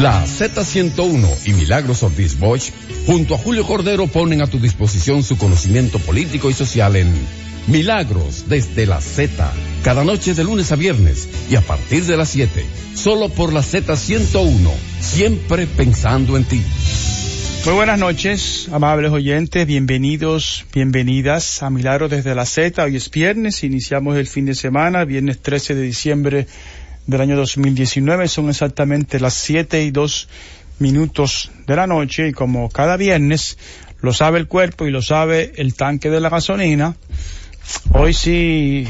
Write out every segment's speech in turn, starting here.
La Z101 y Milagros Ortiz Bosch, junto a Julio Cordero, ponen a tu disposición su conocimiento político y social en Milagros desde la Z, cada noche de lunes a viernes y a partir de las 7, solo por la Z101, siempre pensando en ti. Muy buenas noches, amables oyentes, bienvenidos, bienvenidas a Milagros desde la Z. Hoy es viernes, iniciamos el fin de semana, viernes 13 de diciembre del año 2019. Son exactamente las 7 y 2 minutos de la noche y como cada viernes lo sabe el cuerpo y lo sabe el tanque de la gasolina, hoy sí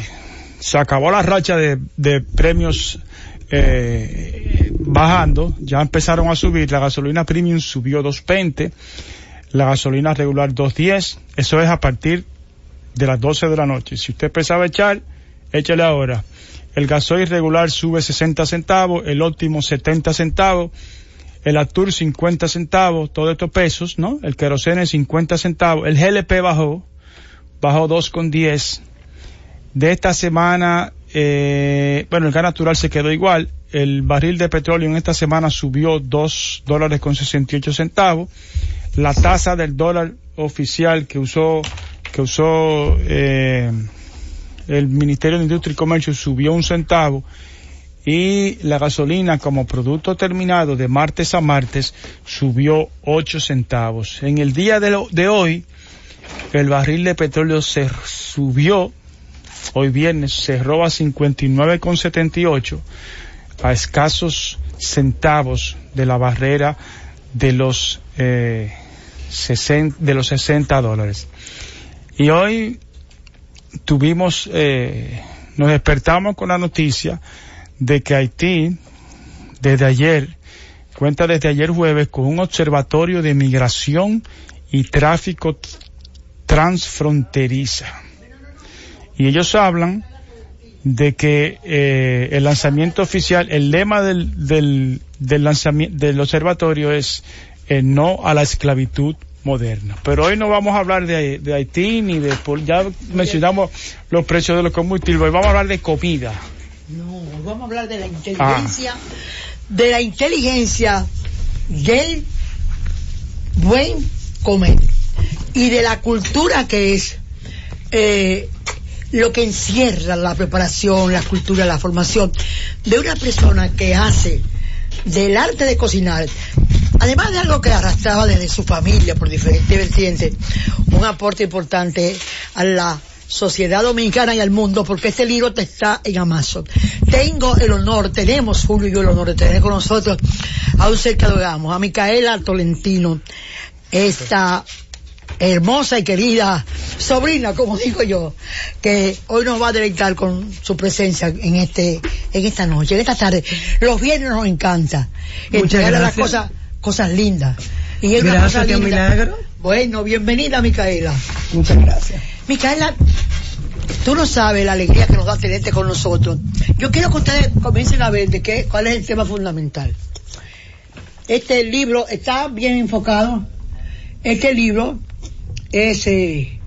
se acabó la racha de, premios eh, bajando, ya empezaron a subir, la gasolina premium subió 2.20, la gasolina regular 2.10, eso es a partir de las 12 de la noche. Si usted pensaba echar, échale ahora. El gasoil regular sube 60 centavos, el óptimo 70 centavos, el Atur 50 centavos, todos estos pesos, ¿no? El kerosene 50 centavos, el GLP bajó, bajó 2,10. De esta semana, eh, bueno, el gas natural se quedó igual, el barril de petróleo en esta semana subió 2 dólares con 68 centavos, la tasa del dólar oficial que usó, que usó, eh, el Ministerio de Industria y Comercio subió un centavo y la gasolina como producto terminado de martes a martes subió 8 centavos. En el día de, hoy, el barril de petróleo se subió, hoy viernes cerró a 59,78 a escasos centavos de la barrera de los, eh, 60, de los 60 dólares. Y hoy tuvimos, eh, nos despertamos con la noticia de que Haití, desde ayer, cuenta desde ayer jueves con un observatorio de migración y tráfico transfronteriza. Y ellos hablan de que eh, el lanzamiento oficial, el lema del, del, del lanzamiento del observatorio es eh, no a la esclavitud moderna. Pero hoy no vamos a hablar de, de Haití ni de, ya mencionamos los precios de los combustibles, hoy vamos a hablar de comida. No, vamos a hablar de la inteligencia, ah. de la inteligencia del buen comer y de la cultura que es eh, lo que encierra la preparación, la cultura, la formación de una persona que hace del arte de cocinar, además de algo que arrastraba desde su familia por diferentes vertientes, un aporte importante a la sociedad dominicana y al mundo, porque este libro te está en Amazon. Tengo el honor, tenemos Julio y yo el honor de tener con nosotros a un ser que adoramos, a Micaela Tolentino, esta hermosa y querida sobrina, como digo yo, que hoy nos va a deleitar con su presencia en este, en esta noche, en esta tarde. Los viernes nos encanta las cosas, cosas lindas. Y es gracias, linda. milagro. Bueno, bienvenida Micaela. Muchas gracias. Micaela, tú no sabes la alegría que nos da tenerte con nosotros. Yo quiero que ustedes comiencen a ver de qué, cuál es el tema fundamental. Este libro está bien enfocado. Este libro es eh,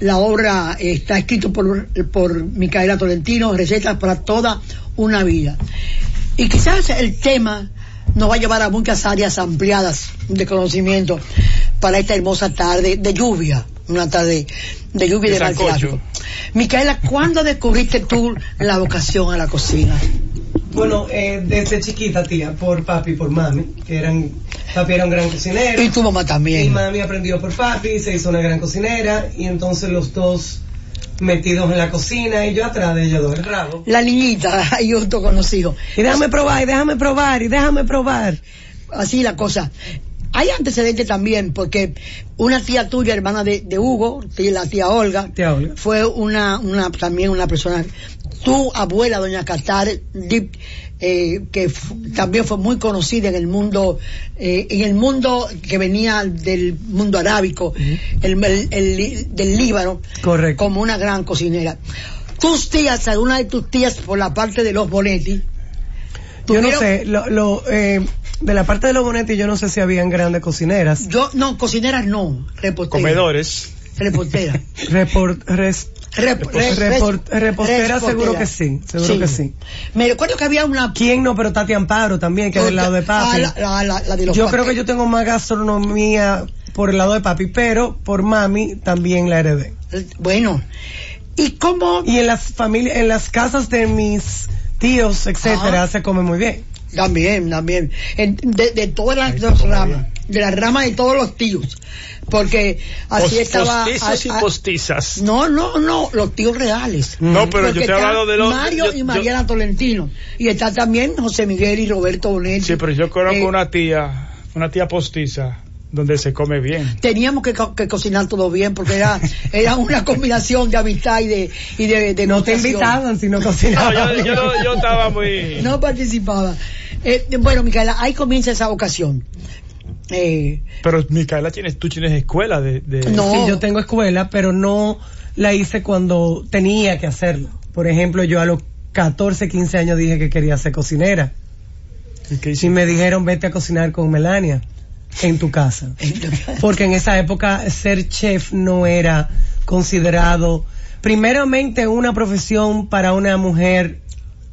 la obra eh, está escrito por, por Micaela Tolentino, recetas para toda una vida. Y quizás el tema nos va a llevar a muchas áreas ampliadas de conocimiento para esta hermosa tarde de lluvia, una tarde de lluvia y de, de mal Micaela, ¿cuándo descubriste tú la vocación a la cocina? Bueno, eh, desde chiquita, tía, por papi y por mami, que eran, papi era un gran cocinero. Y tu mamá también. Y mami aprendió por papi, se hizo una gran cocinera, y entonces los dos metidos en la cocina y yo atrás de ellos dos, el rabo. La niñita, y yo con los hijos. Y déjame probar, y déjame probar, y déjame probar. Así la cosa. Hay antecedentes también, porque una tía tuya, hermana de, de Hugo, la tía Olga, tía Olga, fue una, una, también una persona tu abuela, doña Catar, eh, que también fue muy conocida en el mundo, eh, en el mundo que venía del mundo arábico, uh -huh. el, el, el, del Líbano, Correcto. como una gran cocinera. Tus tías, alguna de tus tías por la parte de los Bonetti. Yo no sé, lo, lo eh, de la parte de los Bonetti yo no sé si habían grandes cocineras. Yo, no, cocineras no, reporteras. Comedores. Reporteras. Report, res, Rep- re- Report- res- repostera seguro que sí, seguro que sí. Me recuerdo que había una... ¿Quién no? Pero Tati Amparo también, que es del lado de papi. la, la- la- la de los yo papi. creo que yo tengo más gastronomía por el lado de papi, pero por mami también la heredé. Bueno, ¿y cómo? Y en las familias, en las casas de mis tíos, etcétera, Ah. se come muy bien. También, también. En- de, de todas las dos ramas. De la rama de todos los tíos. Porque así estaba... postizos y a- postizas. No, no, no, los tíos reales. No, pero Porque yo te he hablado de los... Mario yo- y yo- Mariana Tolentino. Y está también José Miguel y Roberto Bonetti. Sí, pero yo conozco Eh, una tía, una tía postiza, donde se come bien. Teníamos que, co- que cocinar todo bien porque era, era una combinación de amistad y de, y de, de No te invitaban si no No, cocinaban. yo, yo, yo estaba muy... No participaba. Eh, bueno, Micaela, ahí comienza esa ocasión. Eh, Pero Micaela, tienes, tú tienes escuela de... de- No. Sí, yo tengo escuela, pero no la hice cuando tenía que hacerlo. Por ejemplo, yo a los 14, 15 años dije que quería ser cocinera. ¿Y Y me dijeron, vete a cocinar con Melania en tu casa. Porque en esa época ser chef no era considerado, primeramente, una profesión para una mujer,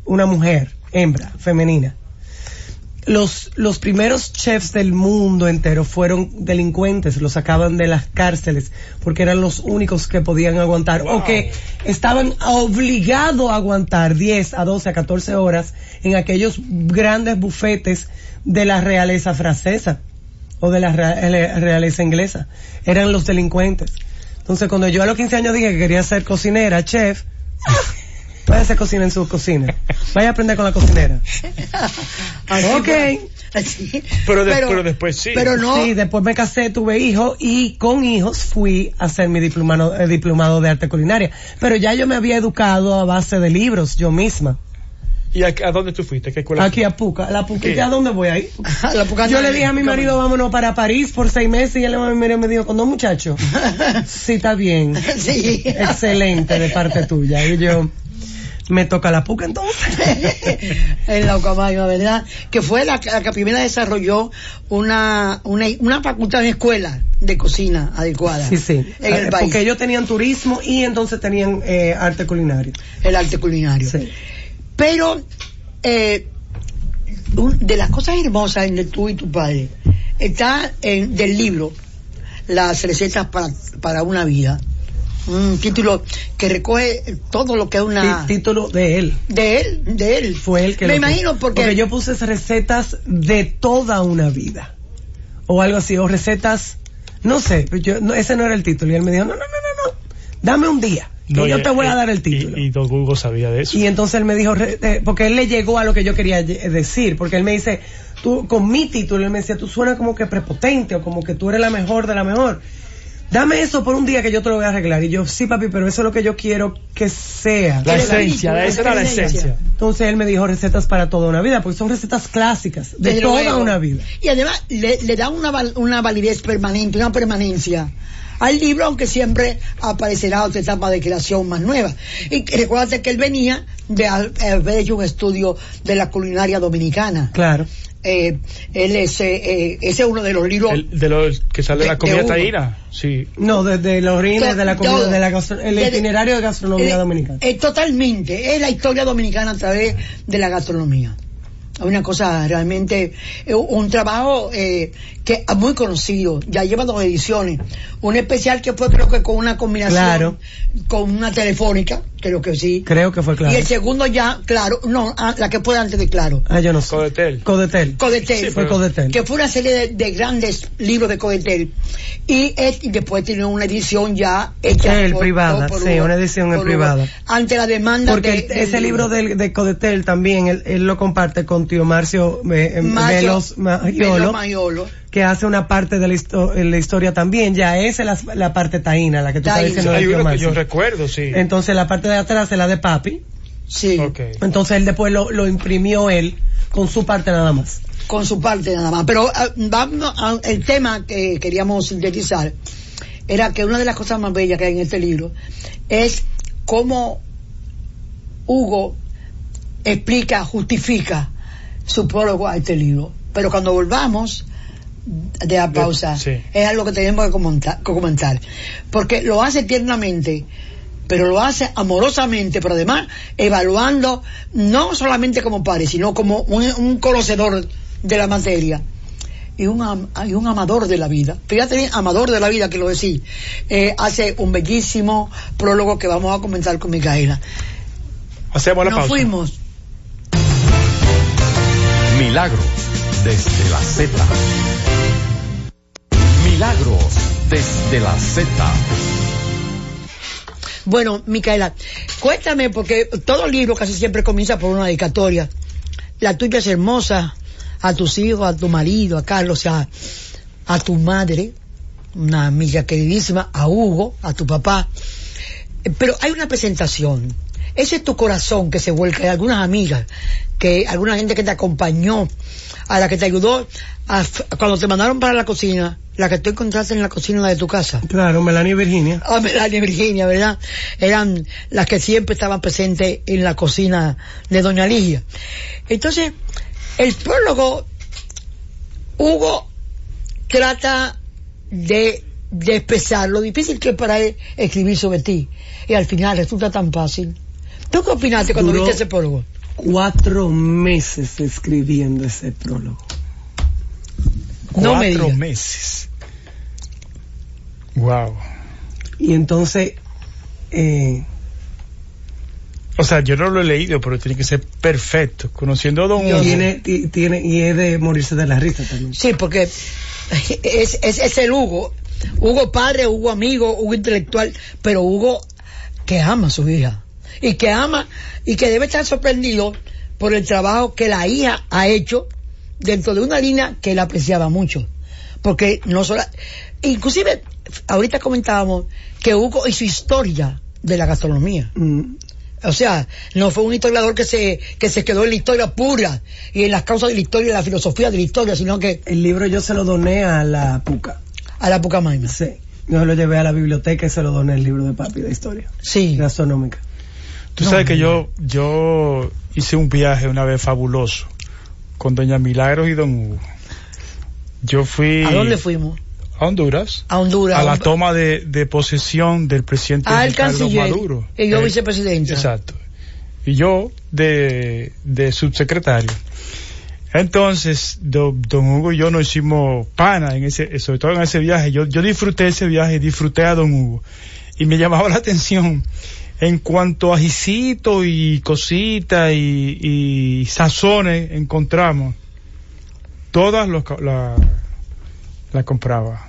una mujer, hembra, femenina. Los, los primeros chefs del mundo entero fueron delincuentes, los sacaban de las cárceles porque eran los únicos que podían aguantar o que estaban obligados a aguantar 10 a 12 a 14 horas en aquellos grandes bufetes de la realeza francesa o de la rea- realeza inglesa. Eran los delincuentes. Entonces cuando yo a los 15 años dije que quería ser cocinera, chef, vaya a hacer cocina en su cocina. Vaya a aprender con la cocinera. así Ok. fue. Así. Pero de- pero después sí. Pero no. Sí, después me casé, tuve hijos y con hijos fui a hacer mi diplomado, eh, diplomado de arte culinaria. Pero ya yo me había educado a base de libros, yo misma. ¿Y a, a dónde tú fuiste? ¿Qué escuela? Aquí a Puca. ¿La Puquilla a dónde voy ahí? La poca- Yo le dije a mi marido, vámonos para París por seis meses y él me miró y me dijo, ¿con dos muchachos? Sí, está bien. Sí. Excelente de parte tuya. Y yo, me toca la Puca entonces. en la Ucamaima, ¿verdad? Que fue la, la que primero desarrolló una, una, una facultad de escuela de cocina adecuada. Sí, sí. En el Eh, país. Porque ellos tenían turismo y entonces tenían eh, arte culinario. el arte culinario. Sí. Pero, eh, un- de las cosas hermosas entre tú y tu padre, está en, del libro Las recetas para, para una vida. Un título que recoge todo lo que es una... Título de él. De él, de él. Fue él que Me lo imagino puso. porque... yo puse recetas de toda una vida. O algo así, o recetas, no sé, pero yo, no, ese no era el título. Y él me dijo, no, no, no, no, no, dame un día, que No, yo y- te voy a dar el título. Y, y Don Hugo sabía de eso. Y entonces él me dijo, re- eh, porque él le llegó a lo que yo quería ye- decir, porque él me dice, tú, con mi título, él me decía, tú suenas como que prepotente o como que tú eres la mejor de la mejor. Dame eso por un día que yo te lo voy a arreglar. Y yo, sí, papi, pero eso es lo que yo quiero que sea. La esencia, esa era la esencia. esencia. Entonces él me dijo recetas para toda una vida, porque son recetas clásicas, de Desde toda luego. una vida. Y además le, le da una, val- una validez permanente, una permanencia al libro, aunque siempre aparecerá otra etapa de creación más nueva. Y que- recuérdate que él venía de ha- haber hecho un estudio de la culinaria dominicana. Claro. Eh, él es, eh, eh, ese es uno de los libros. El- de los que sale De- la comida taína. Sí. No, desde los orines de la comida, Todo. de la gastro- el itinerario de gastronomía eh, dominicana. eh, totalmente, es la historia dominicana a través de la gastronomía. Es una cosa realmente, un trabajo eh, que es muy conocido, ya lleva dos ediciones. Un especial que fue creo que con una combinación Claro. con una telefónica, creo que sí. Creo que fue claro. Y el segundo ya, claro, no, ah, la que fue antes de claro. Ah, yo no sé. Codetel. Codetel. Codetel. Sí, Fue pero- Codetel. que fue una serie de, de grandes libros de Codetel y, es- y después tiene una edición ya hecha El privada, sí, Hugo, una edición en por privada. ante la demanda Porque de, del ese libro del- de Codetel también, él, él lo comparte con tío Marcio eh, Mayo- Velos Velo. Que hace una parte de la, histo- en la historia también. Ya esa es la, la parte taína, la que tú estás Taína. diciendo de Hay tío uno que yo recuerdo, sí. Entonces la parte de atrás es la de papi. Sí. Entonces él después lo, lo imprimió él con su parte nada más. con su parte nada más. Pero ah, vamos a- el tema que queríamos sintetizar era que una de las cosas más bellas que hay en este libro es cómo Hugo explica, justifica su prólogo a este libro. Pero cuando volvamos de la pausa, sí. es algo que tenemos que comentar, que comentar. Porque lo hace tiernamente, pero lo hace amorosamente, pero además evaluando no solamente como padre, sino como un, conocedor de la materia y un, y un amador de la vida. Fíjate bien, amador de la vida, que lo decís. Eh, hace un bellísimo prólogo que vamos a comenzar con Micaela. Hacemos la Nos pausa. fuimos. Milagros desde la Z. Milagros desde la Z. Bueno, Micaela, cuéntame, porque todo libro casi siempre comienza por una dedicatoria. La tuya es hermosa, a tus hijos, a tu marido, a Carlos, a, a tu madre, una amiga queridísima, a Hugo, a tu papá. Pero hay una presentación. Ese es tu corazón que se vuelca. Hay algunas amigas, que alguna gente que te acompañó, a la que te ayudó cuando te mandaron para la cocina, la que tú encontraste en la cocina de tu casa. Claro, Melanie y Virginia. Ah, Melania y Virginia, ¿verdad? Eran las que siempre estaban presentes en la cocina de Doña Ligia. Entonces, el prólogo, Hugo trata de, de expresar lo difícil que es para él escribir sobre ti. Y al final resulta tan fácil. ¿Tú qué opinaste cuando Duró- viste ese prólogo? Cuatro meses escribiendo ese prólogo. No me Cuatro digas. meses. Wow. Y entonces, eh, O sea, yo no lo he leído, pero tiene que ser perfecto. Conociendo a Don Hugo. tiene, ti- tiene, y es de morirse de la risa también. Sí, porque es, es, es el Hugo. Hugo padre, Hugo amigo, Hugo intelectual, pero Hugo que ama a su hija. Y que ama, y que debe estar sorprendido por el trabajo que la hija ha hecho dentro de una línea que él apreciaba mucho. Porque no solo, inclusive, ahorita comentábamos que Hugo hizo historia de la gastronomía. Mm, O sea, no fue un historiador que se, que se quedó en la historia pura y en las causas de la historia y la filosofía de la historia, sino que El libro yo se lo doné a la Puca. a la Pucamaima. Sí. Yo lo llevé a la biblioteca y se lo doné el libro de papi de historia Sí. gastronómica. Tú No, sabes que no. yo, yo hice un viaje una vez fabuloso con Doña Milagros y Don Hugo. Yo fui ¿A dónde fuimos? A Honduras A Honduras. a la toma de, de posesión del presidente Ah, Ricardo canciller. Maduro. Y yo Eh, vicepresidenta. Exacto. Y yo de, de subsecretario. Entonces, do- don Hugo y yo nos hicimos pana en ese, sobre todo en ese viaje. Yo, yo disfruté ese viaje, disfruté a don Hugo. Y me llamaba la atención en cuanto a jicito y cositas y, y sazones encontramos. Todas los, la compraba.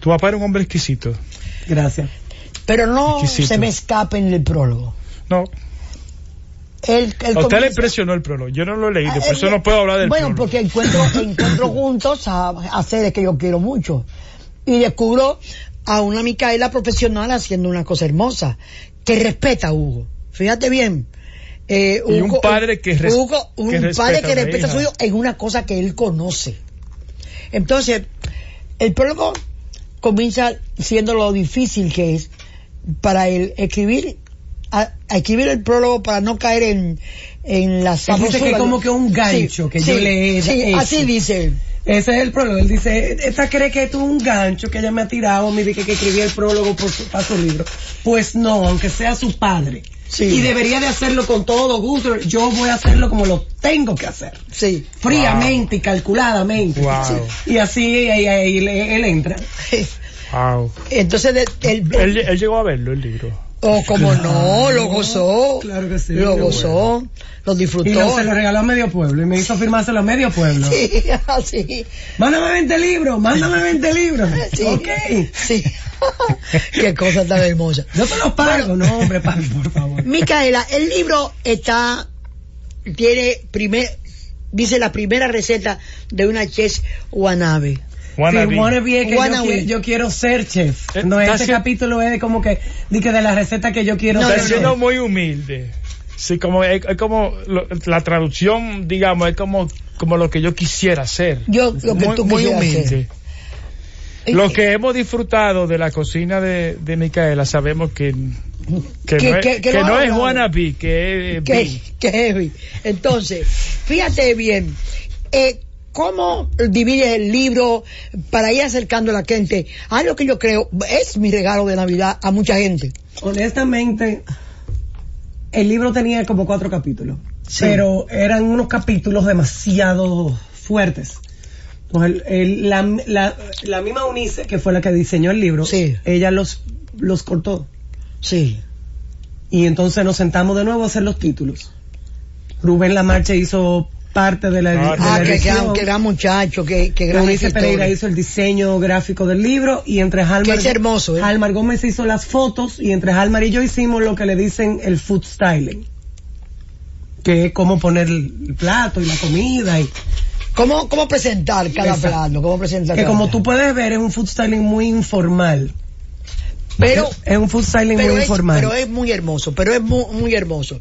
Tu papá era un hombre exquisito. Gracias. Pero no Exquisito. se me escape en el prólogo. No, El, el a usted le impresionó el prólogo. Yo no lo he leído, Ah, por eso eh, no puedo hablar del Bueno, prólogo. porque encuentro, encuentro juntos a, a seres que yo quiero mucho. Y descubro a una Micaela profesional haciendo una cosa hermosa, que respeta a Hugo. Fíjate bien. Eh, Y un padre que res- Hugo- un que respeta padre que respeta a su hijo en una cosa que él conoce. Entonces, el prólogo comienza siendo lo difícil que es para él escribir, a, a escribir el prólogo para no caer en, en la dice que como que un gancho Sí, que sí, yo le he sí, hecho. así dice él. Ese es el prólogo. Él dice, esta cree que esto es un gancho que ella me ha tirado, me dice que, que escribí el prólogo por su, para su libro. Pues no, aunque sea su padre. Sí. Y debería de hacerlo con todo gusto. Yo voy a hacerlo como lo tengo que hacer. Sí. Fríamente y calculadamente. Wow. Y así ahí, ahí le- él entra. Wow. Entonces, de- el, Él, él llegó a verlo, el libro. Oh, como no, lo gozó. Claro que sí. Lo gozó, lo disfrutó. Y lo, se lo regaló a medio pueblo y me hizo firmárselo a medio pueblo. Sí, así. Mándame 20 libros, mándame 20 libros. Sí. Ok. Sí. Qué cosa tan hermosa. Yo te los pago, no hombre, papi, por favor. Micaela, el libro está, tiene primer, dice la primera receta de una chef wannabe. Wannabe. Sí, wannabe es que yo, Wannabe. qui- yo quiero ser chef. Eh, No, este capítulo es como que, di que de la receta que yo quiero No, Está ser. siendo muy humilde. Sí, como, es, es como lo- la traducción, digamos, es como, como lo que yo quisiera hacer. Yo, lo que muy, tú muy humilde. hacer. Lo que hemos disfrutado de la cocina de, de Micaela sabemos que, que, Que- no es, que- que no es hablado. wannabe, que es que, bi. que heavy. Entonces, fíjate bien, eh, ¿cómo divides el libro para ir acercando a la gente? Algo que yo creo es mi regalo de Navidad a mucha gente. Honestamente, el libro tenía como cuatro capítulos, Sí. pero eran unos capítulos demasiado fuertes. El- el- la, la- la misma Unice, que fue la que diseñó el libro, Sí. ella los, los cortó. Sí. Y entonces nos sentamos de nuevo a hacer los títulos. Rubén Lamarche hizo parte de la, Ah, de la que, que, edición. que gran muchacho, que, que gran. Pereira hizo el diseño gráfico del libro y entre Halmar, Que es hermoso, ¿eh? Halmar Gómez hizo las fotos y entre Halmar y yo hicimos lo que le dicen el food styling. Que es cómo poner el plato y la comida y ¿Cómo, ¿Cómo presentar cada Exacto. plato? ¿Cómo presentar que cada como plato? tú puedes ver es un food styling muy informal. Pero, es un food styling muy es, informal. pero es muy hermoso, pero es muy, muy hermoso.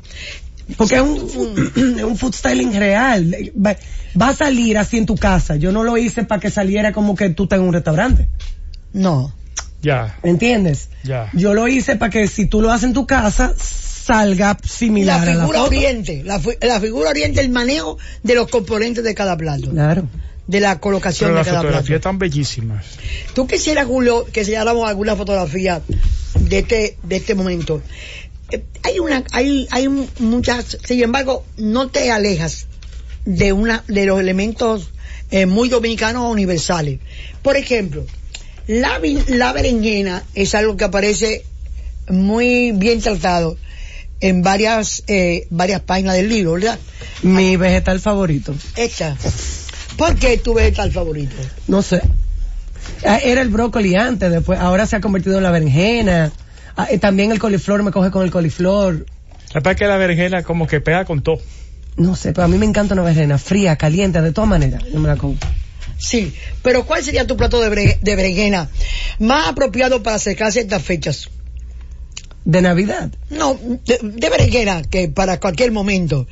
Porque es un, es un food styling real. Va, va a salir así en tu casa. Yo no lo hice para que saliera como que tú estás en un restaurante. No. Ya, ¿Me entiendes? ya. Yo lo hice para que si tú lo haces en tu casa, salga similar La a la figura foto. oriente, la, fi- la figura oriente, el manejo de los componentes de cada plato, Claro. de la colocación Pero de las cada plato. fotografías están bellísimas. Tú quisieras, Julio, que señaláramos alguna fotografía de este, de este momento. Hay una, hay, hay muchas, sin embargo, no te alejas de una, de los elementos eh, muy dominicanos universales. Por ejemplo, la, la berenjena es algo que aparece muy bien tratado en varias, eh, varias páginas del libro, ¿verdad? Mi vegetal favorito. Esta. ¿Por qué tu vegetal favorito? No sé. Ah, Era el brócoli antes, después, ahora se ha convertido en la berenjena. Ah, eh, También el coliflor me coge con el coliflor. La verdad es que la berenjena como que pega con todo. No sé, pero a mí me encanta una berenjena fría, caliente, de todas maneras. Yo me la como. Sí, pero ¿cuál sería tu plato de, bre- de berenjena más apropiado para acercarse a estas fechas? De Navidad. No, de, de berenjena, que para cualquier momento,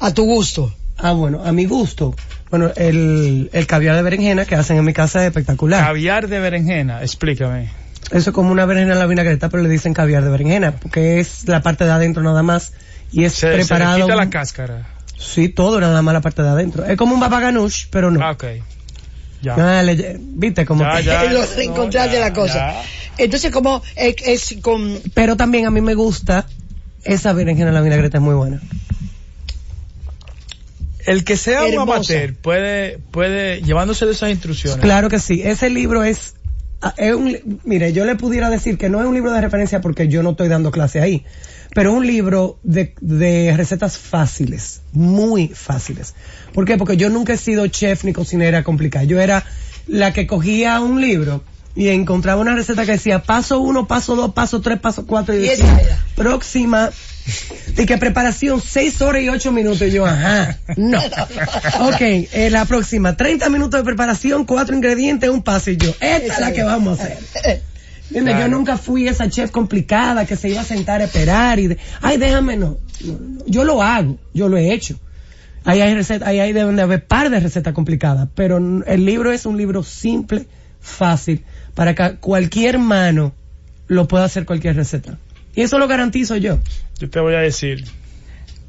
a tu gusto. Ah, bueno, a mi gusto. Bueno, el, el caviar de berenjena que hacen en mi casa es espectacular. Caviar de berenjena, explícame. Eso es como una berenjena a la vinagreta, pero le dicen caviar de berenjena, porque es la parte de adentro nada más. Y es Se, se le preparado. quita la cáscara. Sí, todo nada más la parte de adentro. Es como un baba ganoush, pero no. Ah, ok. Ya. Ah, le- ¿Viste cómo? Ya, ya. Lo no, reencontraste ya, la cosa. ya. Entonces, como es, es con... Pero también a mí me gusta esa berenjena a la vinagreta, es muy buena. El que sea un Hermosa. amateur puede, puede, llevándose de esas instrucciones. Claro que sí. Ese libro es, es un, mire, yo le pudiera decir que no es un libro de referencia porque yo no estoy dando clase ahí, pero es un libro de, de recetas fáciles, muy fáciles. ¿Por qué? Porque yo nunca he sido chef ni cocinera complicada. Yo era la que cogía un libro y encontraba una receta que decía paso uno, paso dos, paso tres, paso cuatro y decía próxima. De que preparación seis horas y ocho minutos. Y yo, ajá, no. Ok, eh, la próxima, 30 minutos de preparación, cuatro ingredientes, un paso. Y yo, esta es la que vamos a hacer. ¿Entiendes? Claro. Yo nunca fui esa chef complicada que se iba a sentar a esperar y de, ay, déjame, no. Yo lo hago, yo lo he hecho. Ahí hay recetas, ahí hay deben de haber par de recetas complicadas, pero el libro es un libro simple, fácil, para que cualquier mano lo pueda hacer cualquier receta. Y eso lo garantizo yo. Yo te voy a decir.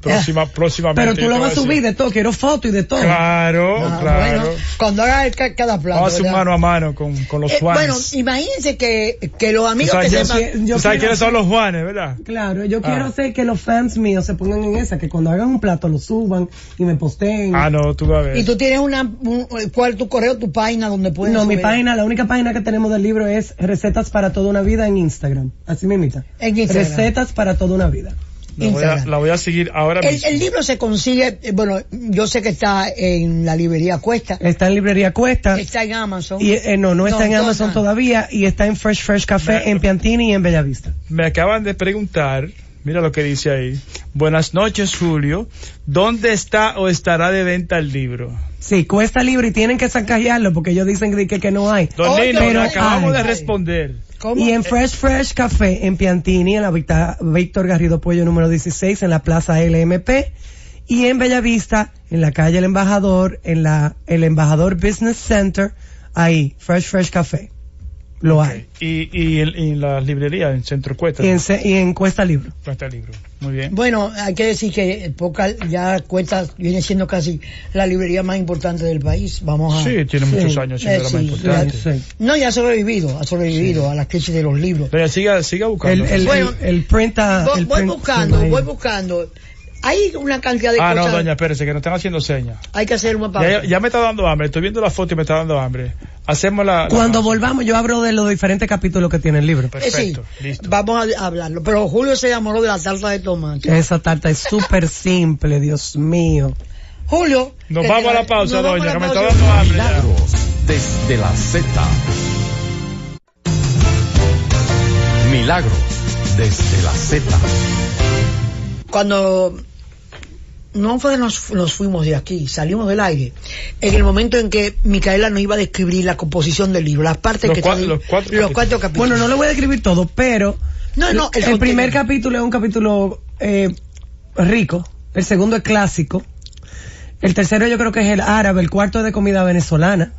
Próxima, próximamente. Pero tú lo vas a subir de todo, quiero foto y de todo. Claro, Ah, claro. bueno, cuando haga cada plato. Vamos a mano a mano con, con los Eh, Juanes. bueno, imagínense que, que los amigos sabes, que sepan... yo sabes quiénes son los Juanes, ¿verdad? Claro, yo Ah. quiero hacer que los fans míos se pongan en esa, que cuando hagan un plato lo suban y me posteen. Ah, no, tú vas a ver. Y tú tienes una, un- cuál tu correo, tu página donde puedes no, mi página, la única página que tenemos del libro es Recetas para toda una vida en Instagram. Así me imita. En Instagram. Recetas para toda una vida. La, voy a, la voy a seguir ahora El, mismo. el libro se consigue, eh, bueno, yo sé que está en la librería Cuesta, Está en librería Cuesta. está en Amazon. Y, eh, no, no está en no Amazon está. todavía y está en Fresh Fresh Café Me- en Piantini y en Bellavista. Me acaban de preguntar, mira lo que dice ahí. Buenas noches, Julio. ¿Dónde está o estará de venta el libro? Sí, cuesta libre y tienen que sacarlo porque ellos dicen que, que, no hay. Don Nino, pero acabamos hay. de responder. ¿Cómo? Y en Fresh Fresh Café en Piantini, en la Victa- Víctor Garrido Puello número 16, en la Plaza LMP. Y en Bellavista, en la calle El Embajador, en la El Embajador Business Center, ahí, Fresh Fresh Café. Lo hay. Y, y, en, y las librerías, en Centro Cuesta. Y en, ce- y en Cuesta Libro. Cuesta Libro. Muy bien. Bueno, hay que decir que Poca ya cuesta, viene siendo casi la librería más importante del país. Vamos a. Sí, tiene muchos años siendo Eh, la más sí, importante. Sí. No, ya ha sobrevivido, ha sobrevivido a la crisis de los libros. Doña, siga, siga buscando. El, el, Bueno, el, el print Voy, el buscando, voy buscando. Hay una cantidad de ah, no, cosas. doña, espérese, que nos están haciendo señas. Hay que hacer una pausa. ya me está dando hambre. Estoy viendo la foto y me está dando hambre. Hacemos la. la Cuando pausa. volvamos yo hablo de los diferentes capítulos que tiene el libro. Eh, sí, Perfecto, listo. vamos a hablarlo. Pero Julio se enamoró de la salsa de tomate. Esa tarta es súper simple, Dios mío. Julio. Nos que- vamos a la pausa, nos vamos doña, que me está pausa. dando hambre. Milagros desde la Z. Milagros desde la Z. Cuando no fue que nos, nos fuimos de aquí, salimos del aire, en el momento en que Micaela nos iba a describir la composición del libro, las partes Los que cuatro- están- los cuatro los cuatro capítulos. Bueno, no lo voy a describir todo, pero No, no, el el, primer capítulo es un capítulo eh, rico, el segundo es clásico, el tercero yo creo que es el árabe, el cuarto es de comida venezolana,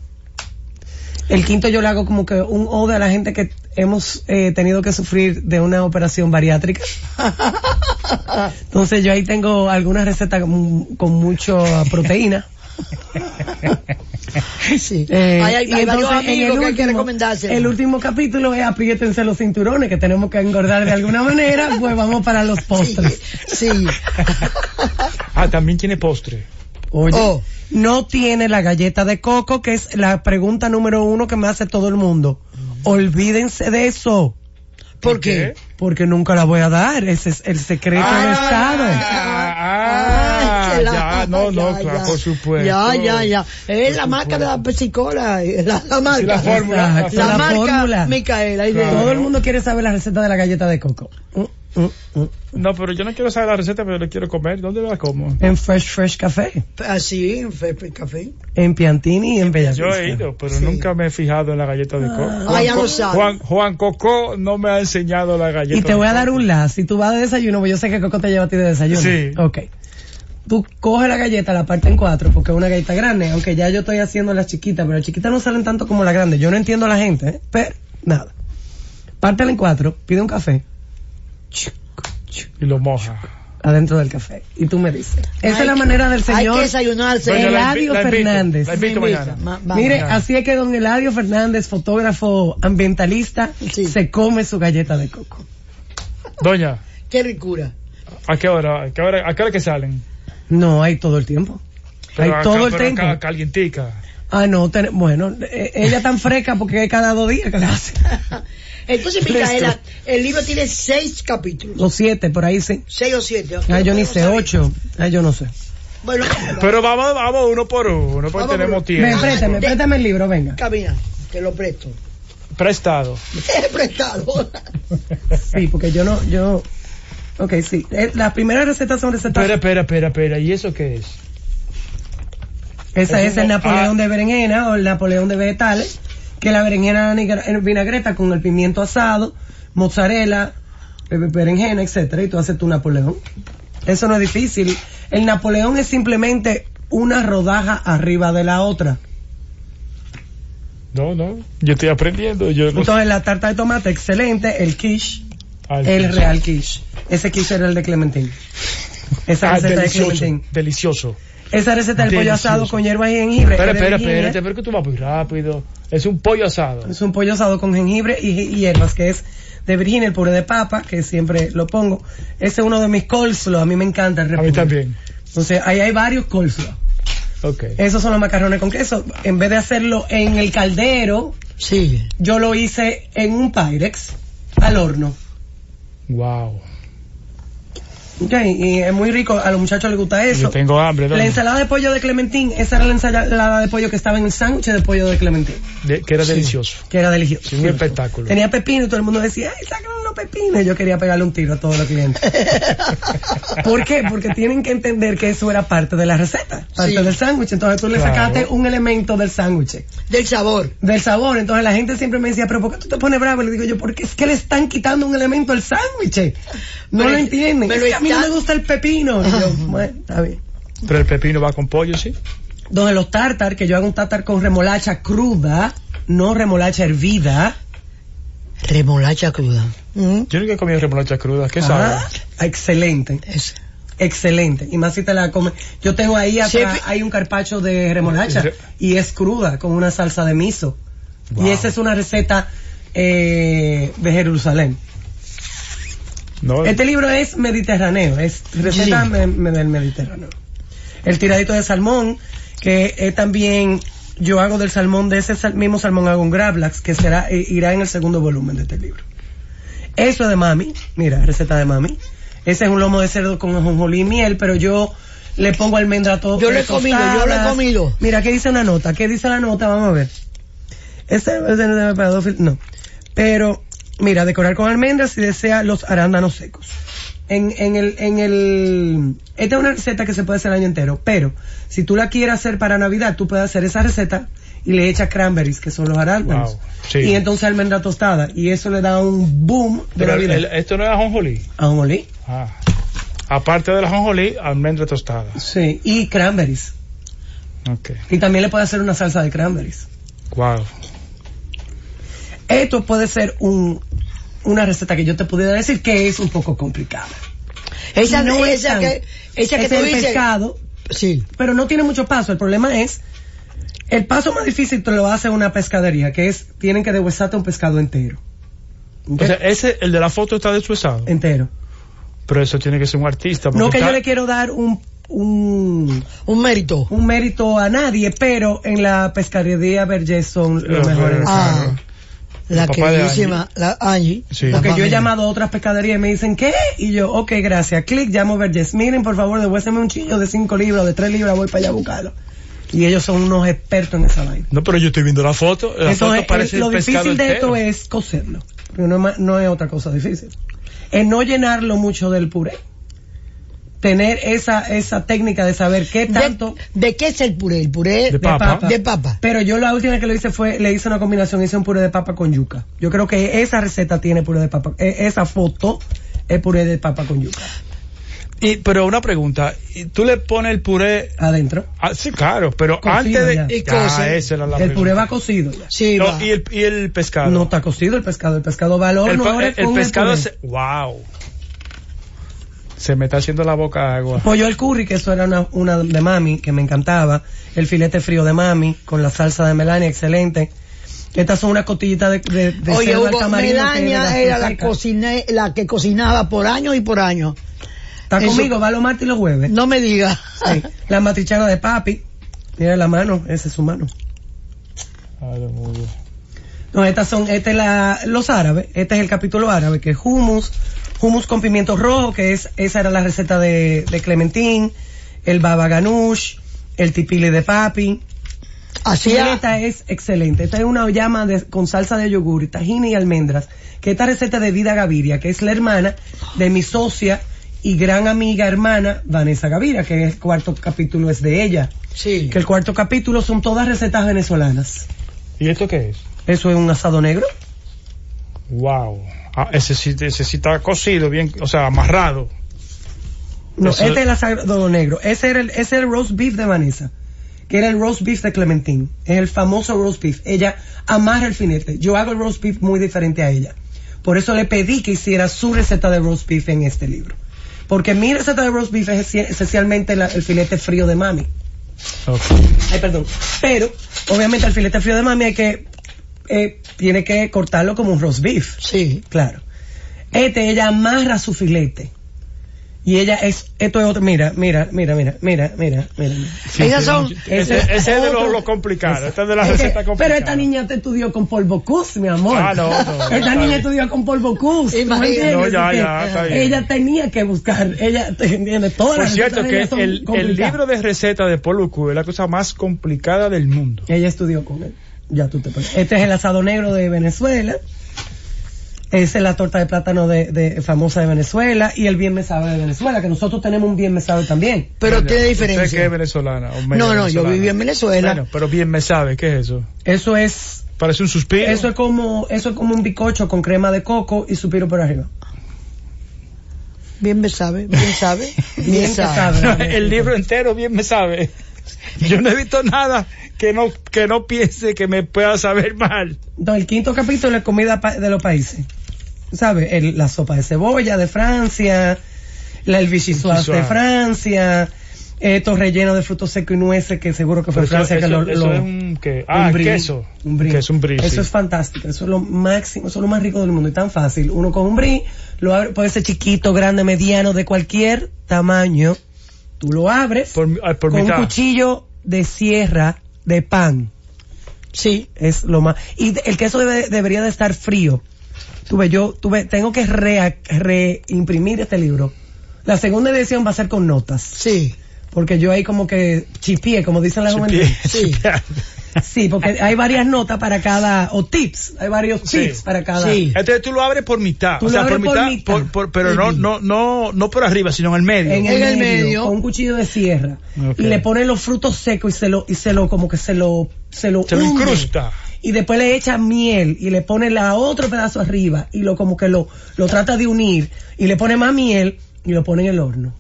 el quinto yo le hago como que un ode a la gente que hemos eh, tenido que sufrir de una operación bariátrica. Entonces yo ahí tengo algunas recetas con, con mucha proteína. Sí. Eh, hay, hay, y hay varios entonces, en amigos el que hay que último, recomendárselo. el último capítulo es apriétense los cinturones que tenemos que engordar de alguna manera, pues vamos para los Sí, postres. sí. Ah, también tiene postre. Oye, Oh. No tiene la galleta de coco, que es la pregunta número uno que me hace todo el mundo. Olvídense de eso, ¿Por qué? porque nunca la voy a dar. Ese es el secreto de Estado. Ah, Ah, la- ya, no, no, ya, claro, ya. por supuesto. Ya, ya, ya. Es la marca de la pesicola, eh, la, la marca. Sí, la fórmula. La, la marca fórmula. Micaela. Claro. Todo el mundo quiere saber la receta de la galleta de coco. Mm, mm, mm. No, pero yo no quiero saber la receta, pero la quiero comer. ¿Dónde la como? En Fresh Fresh Café, Así, en Fe- Fe- Café. en Piantini y en Bellavista. Yo he ido, pero Sí. nunca me he fijado en la galleta de coco. Ah, ya Co- sabe. Juan, Juan Coco no me ha enseñado la galleta Y te de voy a dar un la. Si tú vas de desayuno, pues yo sé que Coco te lleva a ti de desayuno. Sí. Ok. Tú coges la galleta, la parte en cuatro, porque es una galleta grande, aunque ya yo estoy haciendo las chiquitas, pero las chiquitas no salen tanto como las grandes. Yo no entiendo a la gente, ¿eh? pero nada. Pártela en cuatro, pide un café, Y lo moja. adentro del café. Y tú me dices. Esa Hay es la que- manera del Hay señor. que desayunarse. Doña, la Eladio la invito, Fernández. La invito mañana. Ma- vamos. Mire, Mañana. así es que don Eladio Fernández, fotógrafo ambientalista, Sí. se come su galleta de coco. Doña, Qué ricura. ¿a qué hora? ¿A qué hora, a qué hora que salen? No, hay todo el tiempo. Pero hay acá- todo el pero tiempo. acá calientica. Ah, no, ten- bueno, eh, ella tan fresca porque es cada dos días que la hace. Entonces, Micaela, el libro tiene seis capítulos. Los siete, por ahí sí. Seis o siete. Ah, yo ni No sé, ocho. Ah, yo no sé. Bueno, Pero vamos, vamos uno por uno, porque Vamos tenemos por- tiempo. Ven, préstame, préstame el libro, venga. camina, te lo presto. Prestado. Prestado. Sí, porque yo no, yo... Ok, sí. Eh, Las primeras recetas son recetas... Espera, espera, espera, espera. ¿Y eso qué es? Esa es es el Napoleón ah. de berenjena o el Napoleón de vegetales, que la berenjena en vinagreta con el pimiento asado, mozzarella, eh, berenjena, etcétera, y tú haces tu Napoleón. Eso no es difícil. El Napoleón es simplemente una rodaja arriba de la otra. No, no. Yo estoy aprendiendo. Yo no Entonces la tarta de tomate, excelente, el quiche, Ah, el quiche. real quiche. Ese quiche era el de Clementín. Esa Ah, receta de delicioso. Clementín. Delicioso. Esa receta del pollo asado con hierbas y jengibre. Espera, es de espera, espérate, pero que tú vas muy rápido. Es un pollo asado. Es un pollo asado con jengibre y, y hierbas, que es de Virginia, el puré de papa, que siempre lo pongo. Ese es uno de mis coleslaw, a mí me encanta el A mí también. Entonces, ahí hay varios coleslaw. Ok. Esos son los macarrones con queso. En vez de hacerlo en el caldero, Sigue. yo lo hice en un Pyrex, al horno. Wow. Ok, y es muy rico, a los muchachos les gusta eso. Yo tengo hambre, La doña. ensalada de pollo de Clementín, esa era la ensalada de pollo que estaba en el sándwich de pollo de Clementín, De- que era delicioso. que era delicioso. Sí, un espectáculo. Tenía pepino y todo el mundo decía, ay, sácame unos pepinos. Y yo quería pegarle un tiro a todos los clientes. ¿Por qué? Porque tienen que entender que eso era parte de la receta, parte Sí. del sándwich. Entonces tú le Claro. sacaste un elemento del sándwich, Del sabor. del sabor. Entonces la gente siempre me decía, pero ¿por qué tú te pones bravo? Y le digo yo, porque es que le están quitando un elemento al sándwich. No Pero lo entienden. Mí no está- me gusta el pepino. Y yo, bueno, está bien. Pero el pepino va con pollo, sí. Donde los tartar, que yo hago un tartar con remolacha cruda, no remolacha hervida. Remolacha cruda. Mm. Yo nunca he comido remolacha cruda. ¿Qué Ah, sabe? excelente. Ese. Excelente. Y más si te la comes. Yo tengo ahí atrás, Chef- hay un carpacho de remolacha Re- y es cruda con una salsa de miso. Wow. Y esa es una receta eh, de Jerusalén. No, Este libro es mediterráneo, es receta Sí. me- me- del Mediterráneo. El tiradito de salmón, que es también, yo hago del salmón, de ese sal- mismo salmón hago un gravlax, que será, eh, irá en el segundo volumen de este libro. Eso es de mami, mira, receta de mami. Ese es un lomo de cerdo con ajonjolí y miel, pero yo le pongo almendra a todo. Yo lo he comido, yo lo he comido. Mira, ¿qué dice una nota? ¿Qué dice la nota? Vamos a ver. Ese es pedófilo, no. Pero, mira, decorar con almendras si desea los arándanos secos. En, en el, en el, esta es una receta que se puede hacer el año entero, pero si tú la quieres hacer para Navidad, tú puedes hacer esa receta y le echas cranberries, que son los arándanos. Wow, sí. Y entonces almendra tostada, y eso le da un boom de pero Navidad. el- esto no es ajonjolí. Ajonjolí. Ah. Aparte de la ajonjolí, almendra tostada. Sí, y cranberries. Ok. Y también le puede hacer una salsa de cranberries. Wow. Esto puede ser un, una receta que yo te pudiera decir que es un poco complicada. Esa, No es esa tan- que, esa que es tú el dices. pescado, Sí. pero no tiene mucho paso. El problema es, el paso más difícil te lo hace una pescadería, que es, tienen que deshuesarte un pescado entero. O sea, ese, el de la foto está deshuesado. entero. Pero eso tiene que ser un artista. No que yo le quiero dar un, un, Un mérito. un mérito a nadie, pero en la pescadería Vergés son los mejores. eh, Ah, la queridísima, la Angie. Sí. la Porque yo he llamado a otras pescaderías y me dicen, ¿qué? Y yo, ok, gracias. Clic, llamo a Vergés. Miren, por favor, devuélveme un chillo de 5 libras, de 3 libras, voy para allá a buscarlo. Y ellos son unos expertos en esa vaina. No, pero yo estoy viendo la foto. La Eso foto es- parece es- lo difícil de entero. esto es cocerlo. No, no es otra cosa difícil. Es no llenarlo mucho del puré. Tener esa, esa técnica de saber qué ¿De, tanto de qué es el puré? El puré De papa. De papa. Pero yo la última que lo hice fue, le hice una combinación, hice un puré de papa con yuca. Yo creo que esa receta tiene puré de papa, eh, esa foto es puré de papa con yuca. Y, pero una pregunta. ¿y ¿Tú le pones el puré? Adentro. Ah, sí, claro, pero Cocido antes de... ya. Y cose. esa era la El puré va cocido ya. Sí, No, va. y, el, y el pescado. No está cocido el pescado, el pescado va al el, horno el- el con pescado se... Wow. Se me está haciendo la boca agua. Pollo al curry, que eso era una, una de mami, que me encantaba. El filete frío de mami, con la salsa de Melania, excelente. Estas son unas costillitas de, de, de Oye, cerdo al Hugo, Melania las era la, cocine- la que cocinaba por años y por años. Está Eso- conmigo, va los martes y los jueves. No me digas. Sí. La matrichana de papi. Mira la mano, esa es su mano. Ay, Dios mío. No, estas son, este es la, los árabes, este es el capítulo árabe, que es hummus, hummus con pimiento rojo, que es, esa era la receta de, de Clementín, el baba ganoush, el tipile de papi. Así Y era. esta es excelente. Esta es una llama de- con salsa de yogur, tajina y almendras. Que esta receta de Vida Gaviria, que es la hermana de mi socia y gran amiga hermana Vanessa Gaviria, que el cuarto capítulo es de ella. Sí. Que el cuarto capítulo son todas recetas venezolanas. ¿Y esto qué es? Eso es un asado negro. Wow. Ah, ese, sí, ese sí está cocido, bien, o sea, amarrado. No, Eso- este es el asado negro. Ese era el, ese era el roast beef de Vanessa. Que era el roast beef de Clementine. Es el famoso roast beef. Ella amarra el filete. Yo hago el roast beef muy diferente a ella. Por eso le pedí que hiciera su receta de roast beef en este libro. Porque mi receta de roast beef es esencialmente la- el filete frío de mami. Ok. Ay, perdón. Pero, obviamente, el filete frío de mami hay que, eh, tiene que cortarlo como un roast beef. Sí. Claro. Este, ella amarra su filete. Y ella es, esto es otro, mira, mira, mira, mira, mira, mira, mira. Sí, sí, son-. Ese, ese es de lo, complicado. Esta es de la Es que- receta complicada. pero esta niña te estudió con polvo cus, mi amor. Ah, no, no, Esta niña bien. estudió con polvo cus. ¿tú Imagínate. entiendes? No, ya, Porque ya, está bien. Ella tenía que buscar, ella tiene todas Por las cierto, recetas que el, libro de receta de Polo Q es la cosa más complicada del mundo. Ella estudió con él. Ya tú te pones. Este es el asado negro de Venezuela. Esa es la torta de plátano de, de- famosa de Venezuela y el bien me sabe de Venezuela, que nosotros tenemos un bien me sabe también. Pero tiene ¿Usted que diferencia. es venezolana? o No, no, yo viví en Venezuela. Bueno, pero bien me sabe, ¿qué es eso? Eso es, Parece un suspiro. eso es como, eso es como un bicocho con crema de coco y supiro por arriba. Bien me sabe, bien sabe. Bien sabe. el libro entero bien me sabe. Yo no he visto nada que no, que no piense que me pueda saber mal. No, el quinto capítulo es comida de los países. ¿Sabes? La sopa de cebolla de Francia, la, el vichyssoise de. Francia, estos rellenos de frutos secos y nueces que seguro que fue eso- Francia que lo, eso lo- es un ¿qué? Ah, queso. Un brie. Que es un Eso sí. es fantástico. Eso es lo máximo, eso es lo más rico del mundo y tan fácil. Uno con un brie, lo abre, puede ser chiquito, grande, mediano, de cualquier tamaño. Tú lo abres Por, por con un cuchillo de sierra de pan. Sí. Es lo más. Y el queso debe- debería de estar frío. Tuve, yo tuve, tengo que re- reimprimir este libro. La segunda edición va a ser con notas. Sí. Porque yo ahí como que chipié, como dicen las juventud. Sí. Sí, porque hay varias notas para cada, o tips, hay varios Sí. tips para cada. Sí. Entonces tú lo abres por mitad. Tú o lo sea, abres por por mitad, por- por- pero no, no, no, no por arriba, sino en el medio. En el, En el medio, medio. con un cuchillo de sierra. Y le pone los frutos secos y se lo, y se lo, como que se lo, se lo, Se lo incrusta. Y después le echa miel y le pone la otro pedazo arriba y lo como que lo, lo trata de unir y le pone más miel y lo pone en el horno.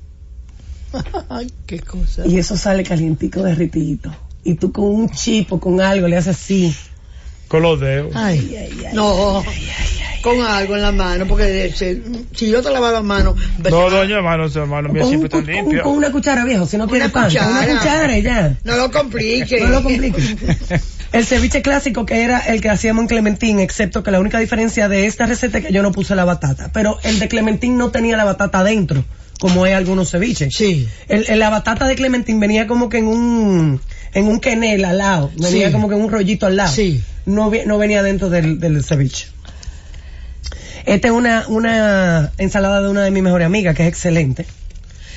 Ay, qué cosa. Y eso sale calientico, derritito. Y tú con un chip o con algo le haces así. Con los dedos. Ay, no, con algo en la mano, porque se- si yo te lavaba las manos, No, doña, hermano, hermano, mío Con, siempre está con- limpio. con una cuchara viejo, si no Una tiene pan. Con una cuchara. ya. no lo complique. No lo compliques. El ceviche clásico que era el que hacíamos en Clementín, excepto que la única diferencia de esta receta es que yo no puse la batata. Pero el de Clementín no tenía la batata adentro, como es algunos ceviches. Sí. El, el- la batata de Clementín venía como que en un, en un quenel al lado. Venía Sí. como que en un rollito al lado. Sí. No, no venía dentro del, del ceviche. Esta es una, una ensalada de una de mis mejores amigas, que es excelente.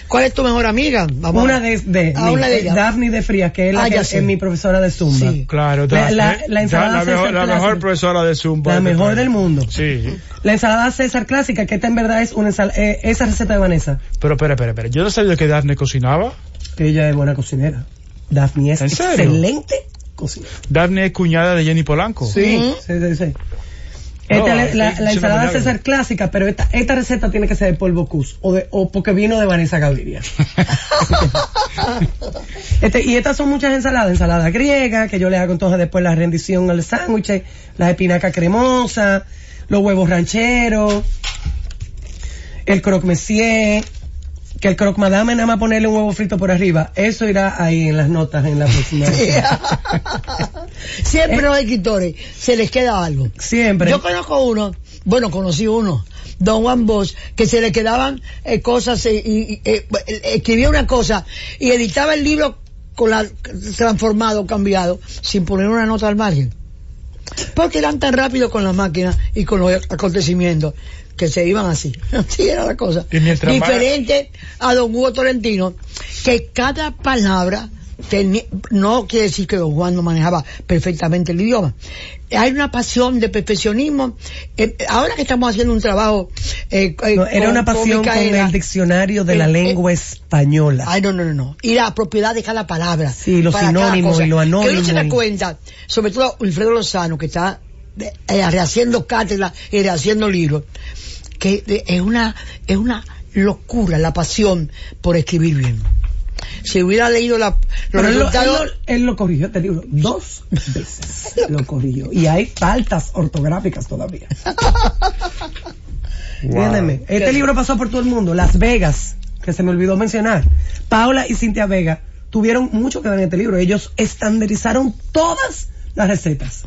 ¿Cuál es tu mejor amiga? Vamos. Una de, de, Ah, una de ellas. Daphne de Frías, que es la Ah, que es mi profesora de Zumba. Sí. Claro, La- la- Daphne, la ensalada la, mejor, César la mejor profesora de Zumba. La de mejor del mundo. Sí. La ensalada César clásica, que esta en verdad es una ensalada, eh, esa receta de Vanessa, Pero espera, espera, espera. Yo no sabía que Daphne cocinaba. que ella es buena cocinera. Daphne es excelente cocinera. Daphne es cuñada de Jenny Polanco. Sí, sí, sí, sí. Esta No, la, ensalada. César clásica, pero esta, esta receta tiene que ser de polvo cus o, de, o porque vino de Vanessa Gaviria. Este, y estas son muchas ensaladas, ensalada griega, que yo le hago entonces después la rendición al sándwich, la espinaca cremosa, los huevos rancheros, el croque monsieur, que el croque madame nada más ponerle un huevo frito por arriba, eso irá ahí en las notas en la próxima. Siempre los escritores se les queda algo. Siempre. Yo conozco uno, bueno, conocí uno, Don Juan Bosch, que se le quedaban eh, cosas eh, y, eh, escribía una cosa y editaba el libro con la transformado, cambiado, sin poner una nota al margen. Porque eran tan rápidos con las máquinas y con los acontecimientos que se iban así. Así era la cosa. Y mientras más- Diferente a don Hugo Tolentino, que cada palabra teni- no quiere decir que don Juan no manejaba perfectamente el idioma. Hay una pasión de perfeccionismo. Eh, ahora que estamos haciendo un trabajo... eh, eh, No, era con- una pasión con Micaela, el diccionario de la eh, lengua española. Ay, no, no, no, no. Y la propiedad de cada palabra. Sí, los sinónimos y lo Que uno se da cuenta, sobre todo Wilfredo Lozano, que está rehaciendo cátedra y rehaciendo libros, que eh, es una, es una locura la pasión por escribir bien. Si hubiera leído la, los él resultados... él lo corrigió este libro dos veces. lo corrigió. Y hay faltas ortográficas todavía. Entiéndeme. Este libro pasó por todo el mundo. Las Vegas, que se me olvidó mencionar. Paula y Cintia Vega tuvieron mucho que ver en este libro. Ellos estandarizaron todas las recetas.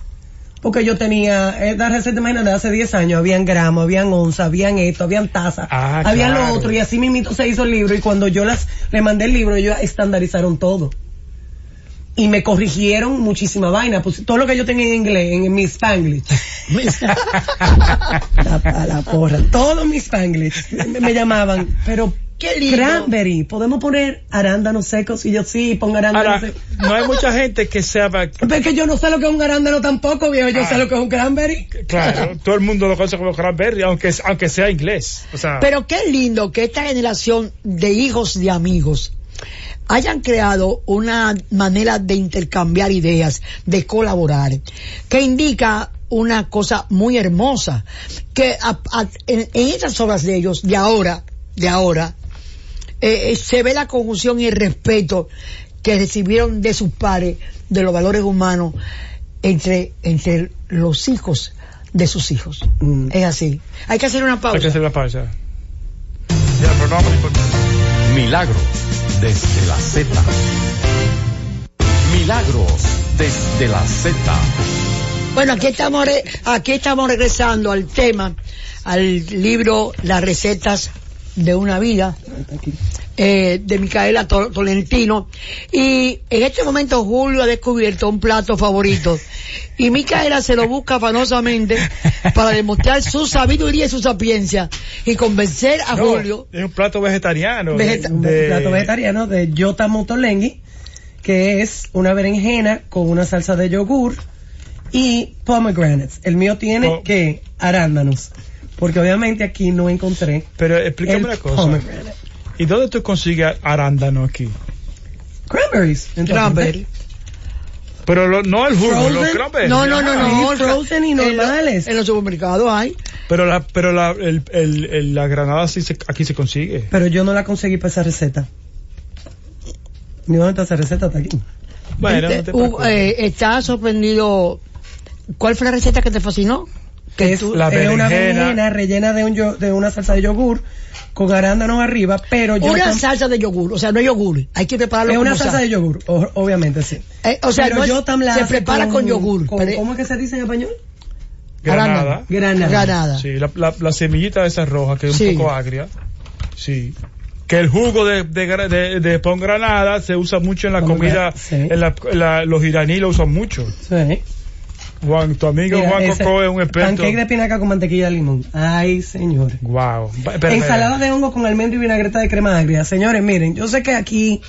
Porque yo tenía esta receta, imagínate, hace 10 años, habían gramos, habían onza, habían esto, habían taza, Ah, habían claro. lo otro, y así mismito se hizo el libro, y cuando yo las, le mandé el libro, ellos estandarizaron todo. Y me corrigieron muchísima vaina, pues todo lo que yo tenía en inglés, en, mi Spanglish. la, a la porra, todo mi Spanglish. Me, me llamaban, pero Qué lindo. cranberry, podemos poner arándanos secos, y yo sí, pongo arándanos Ahora, secos. no hay mucha gente que sepa. Pero es que yo no sé lo que es un arándano tampoco, viejo, yo Ah. sé lo que es un cranberry. Claro, todo el mundo lo conoce como cranberry, aunque, aunque sea inglés. O sea, Pero qué lindo que esta generación de hijos de amigos hayan creado una manera de intercambiar ideas, de colaborar, que indica una cosa muy hermosa, que a- a- en, en esas obras de ellos, de ahora, de ahora, eh, eh, se ve la conjunción y el respeto que recibieron de sus pares de los valores humanos entre, entre los hijos de sus hijos. Mm. Es así. Hay que hacer una pausa. Hay que hacer la pausa. Ya, pero no vamos a discutir. Milagros desde la Z. Milagros desde la Z. Bueno, aquí estamos, re- aquí estamos regresando al tema, al libro Las recetas de una vida, eh, de Micaela To- Tolentino. Y en este momento Julio ha descubierto un plato favorito. Y Micaela se lo busca afanosamente para demostrar su sabiduría y su sapiencia y convencer a No, Julio. es un plato vegetariano. Vegeta- un de- plato vegetariano de Yota Motolenghi, que es una berenjena con una salsa de yogur y pomegranates. El mío tiene que arándanos, porque obviamente aquí no encontré Pero explícame una cosa. pomegranate. ¿Y dónde tú consigues arándano aquí? Cranberries. entonces. Cranberry. Pero lo- no el jugo, Frozen? los cranberries. No, no, no, Ah, no. frozen y normales. En los supermercados hay. Pero la, pero la, el, el, el- la granada sí se, aquí se consigue. Pero yo no la conseguí para esa receta. ¿Ni dónde está esa receta? Está aquí. Bueno, Este, no te uh, preocupes. eh, está sorprendido. ¿Cuál fue la receta que te fascinó? Que es, tú- La es una berenjena. rellena de, un yo- de una salsa de yogur con arándanos arriba, pero yo Una tam- salsa de yogur, o sea, no es yogur, hay que prepararlo es como una salsa de yogur, o- obviamente sí. Eh, o sea, pero no yo tam la se prepara con, yogur. con- pero- ¿Cómo es que se dice en español? Granada. Granada. Granada. Sí, la, la, la semillita de esa roja que es Sí. un poco agria. Sí. Que el jugo de, de, gra- de, de pon granada se usa mucho en la comida. gra- sí. En la, en la- los iraníes lo usan mucho. Sí. Juan, tu amigo Mira, Juan Coco es un experto. Pancake de pinaca con mantequilla de limón. Ay, señor. Wow. Espera, Ensalada de hongo con almendra y vinagreta de crema agria. Señores, miren, yo sé que aquí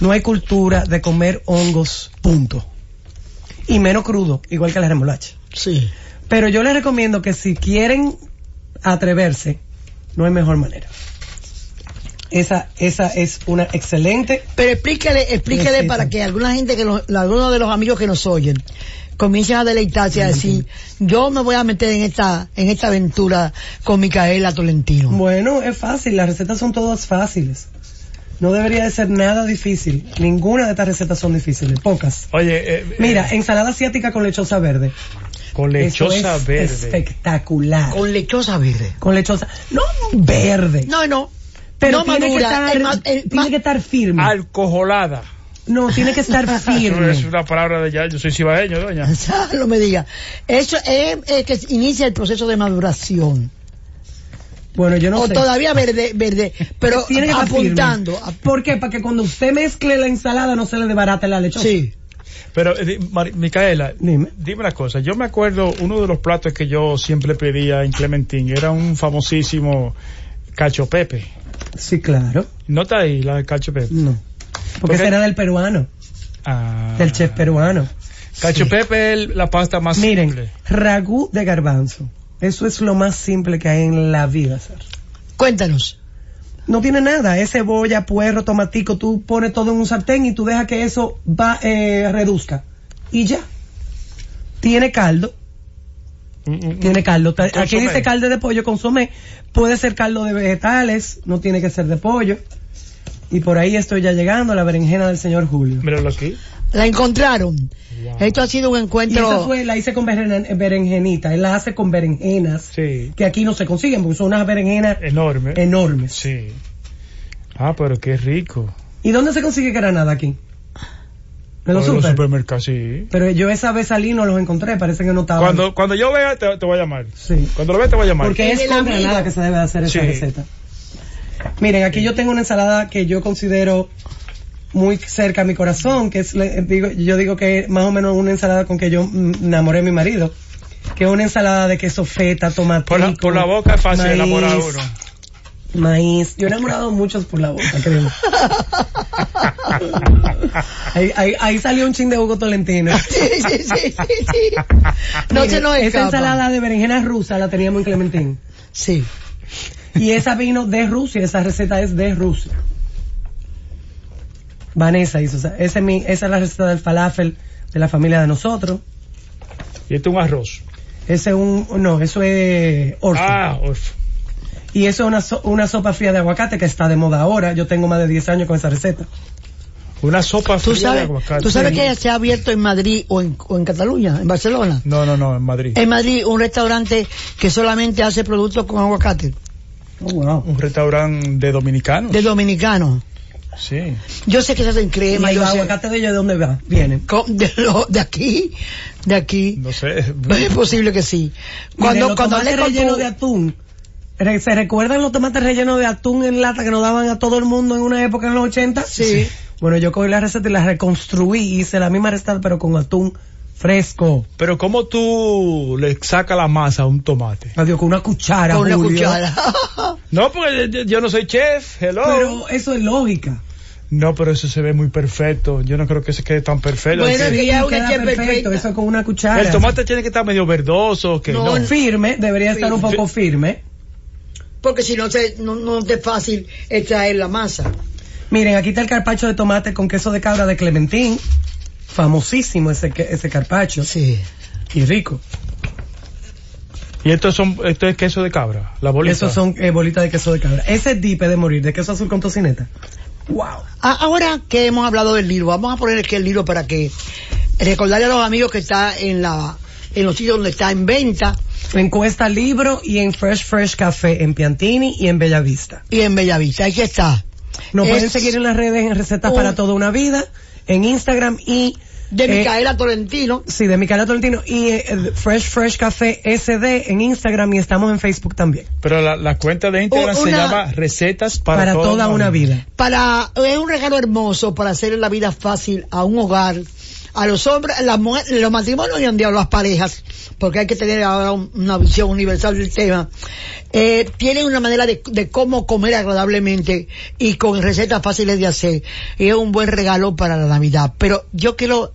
no hay cultura de comer hongos, punto. Y menos crudo, igual que la remolacha. Sí. Pero yo les recomiendo que si quieren atreverse, no hay mejor manera. Esa, esa es una excelente. Pero explíquele, explíquele Receta. para que alguna gente que nos- algunos de los amigos que nos oyen comiencen a deleitarse y a decir, yo me voy a meter en esta, en esta aventura con Micaela Tolentino. Bueno, es fácil, las recetas son todas fáciles. No debería de ser nada difícil. Ninguna de estas recetas son difíciles, pocas. Oye, eh, eh, Mira, ensalada asiática con lechosa verde. con Eso lechosa es verde. Espectacular. Con, Con lechosa verde. lechosa. No, verde. No, no. pero no tiene, que estar, el ma- el tiene ma- que estar firme. Alcoholada. No, tiene que estar firme. es una palabra de ya. Yo soy cibaeño, doña. no me diga. Eso es, eh, que inicia el proceso de maduración. Bueno, yo no o sé. todavía verde, verde, pero tiene que estar apuntando. firme. ¿Por qué? Para que cuando usted mezcle la ensalada no se le debarate la lechosa. Sí. Pero, eh, Micaela, Dime. dime una cosa. Yo me acuerdo, uno de los platos que yo siempre pedía en Clementín era un famosísimo cacho pepe. Sí, claro. ¿No está ahí la cacho pepe? No. Porque será del peruano, Ah. del chef peruano. Cacho Sí. pepe es la pasta más Miren, simple. ragú de garbanzo. Eso es lo más simple que hay en la vida, hacer. Cuéntanos. No tiene nada, es cebolla, puerro, tomatico, tú pones todo en un sartén y tú dejas que eso va, eh, reduzca. Y ya. Tiene caldo, Mm, mm, tiene caldo. Aquí dice caldo de pollo, consomé. Puede ser caldo de vegetales, no tiene que ser de pollo. Y por ahí estoy ya llegando a la berenjena del señor Julio. Míralo aquí. La encontraron. Wow. Esto ha sido un Y esa encuentro. fue, la hice con beren- berenjenita. Él la hace con berenjenas. Sí. Que aquí no se consiguen porque son unas berenjenas Enorme. enormes. Sí. Ah, pero qué rico. ¿Y dónde se consigue granada aquí? En los En los super. supermercados, sí. Pero yo esa vez salí y no los encontré, parece que no estaban. Cuando, cuando yo vea, te, te voy a llamar. Sí. Cuando lo vea, te voy a llamar. Porque es con granada que se debe de hacer esa Sí. receta. Miren, aquí yo tengo una ensalada que yo considero muy cerca a mi corazón, que es, le- digo, yo digo que es más o menos una ensalada con que yo enamoré a mi marido, que es una ensalada de queso feta, tomate. por, la, por la boca es fácil maíz, enamorar a uno. Maíz. Yo he enamorado muchos por la boca, creo. ahí, ahí, ahí salió un chin de Hugo Tolentino. sí, sí, sí, sí, sí. No Mire, se nos Esa escapa. ensalada de berenjena rusa la teníamos en Clementín. Sí. Y esa vino de Rusia, esa receta es de Rusia. Vanessa hizo, o sea, ese es mi, esa es la receta del falafel de la familia de nosotros. Y este es un arroz. Ese es un, no, eso es orzo. Ah, uf. Y eso es una, so- una sopa fría de aguacate que está de moda ahora. Yo tengo más de 10 años con esa receta. Una sopa ¿Tú fría de aguacate. ¿Tú sabes que se ha abierto en Madrid o en, o en Cataluña, en Barcelona? No, no, no, en Madrid. En Madrid un restaurante que solamente hace productos con aguacate, Oh, wow. Un restaurante de dominicanos. de dominicanos. Sí. Yo sé que se hacen ¿Y crema, el yo sé- aguacate de ellos de dónde va? Vienen. de, lo- de aquí, de aquí. No sé. Es posible que sí. Cuando, los cuando tomates hablé con rellenos tu- de atún. ¿Se recuerdan los tomates rellenos de atún en lata que nos daban a todo el mundo en una época en los 80? Sí. Bueno, yo cogí la receta y la reconstruí, hice la misma receta pero con atún fresco. Pero ¿cómo tú le sacas la masa a un tomate? Adiós, con una cuchara, con una Julio. cuchara. No, porque yo- yo no soy chef. Hello. Pero eso es lógica. No, pero eso se ve muy perfecto. Yo no creo que se quede tan perfecto. Bueno, Es que ya una queda chef perfecta. Eso con una cuchara. el tomate tiene que estar medio verdoso. Que No, no. firme, debería estar un poco firme. Porque si no, se, no, no te es fácil extraer la masa. Miren, aquí está el carpacho de tomate con queso de cabra de Clementín. Famosísimo ese, que- ese carpacho. Sí. Y rico. Y esto, son, esto es queso de cabra. La bolita. Esos son eh, bolitas de queso de cabra. Ese es dipe de morir, de queso azul con tocineta. Wow. Ah, Ahora que hemos hablado del libro, vamos a poner aquí el libro para que recordarle a los amigos que está en la en los sitios donde está en venta En Cuesta Libro y en Fresh Fresh Café en Piantini y en Bellavista. y en Bellavista. Aquí está. Nos Es pueden seguir en las redes en Recetas un- para Toda una Vida, en Instagram y... De eh, Micaela Tolentino. Sí, de Micaela Tolentino y eh, Fresh Fresh Café SD en Instagram y estamos en Facebook también. Pero la, la cuenta de Instagram se llama Recetas para, Para, toda, una vida. para es un regalo hermoso para hacer la vida fácil a un hogar a los hombres las mujeres los matrimonios y día las parejas porque hay que tener ahora un- una visión universal del tema eh, tienen una manera de, de cómo comer agradablemente y con recetas fáciles de hacer y es un buen regalo para la navidad pero yo quiero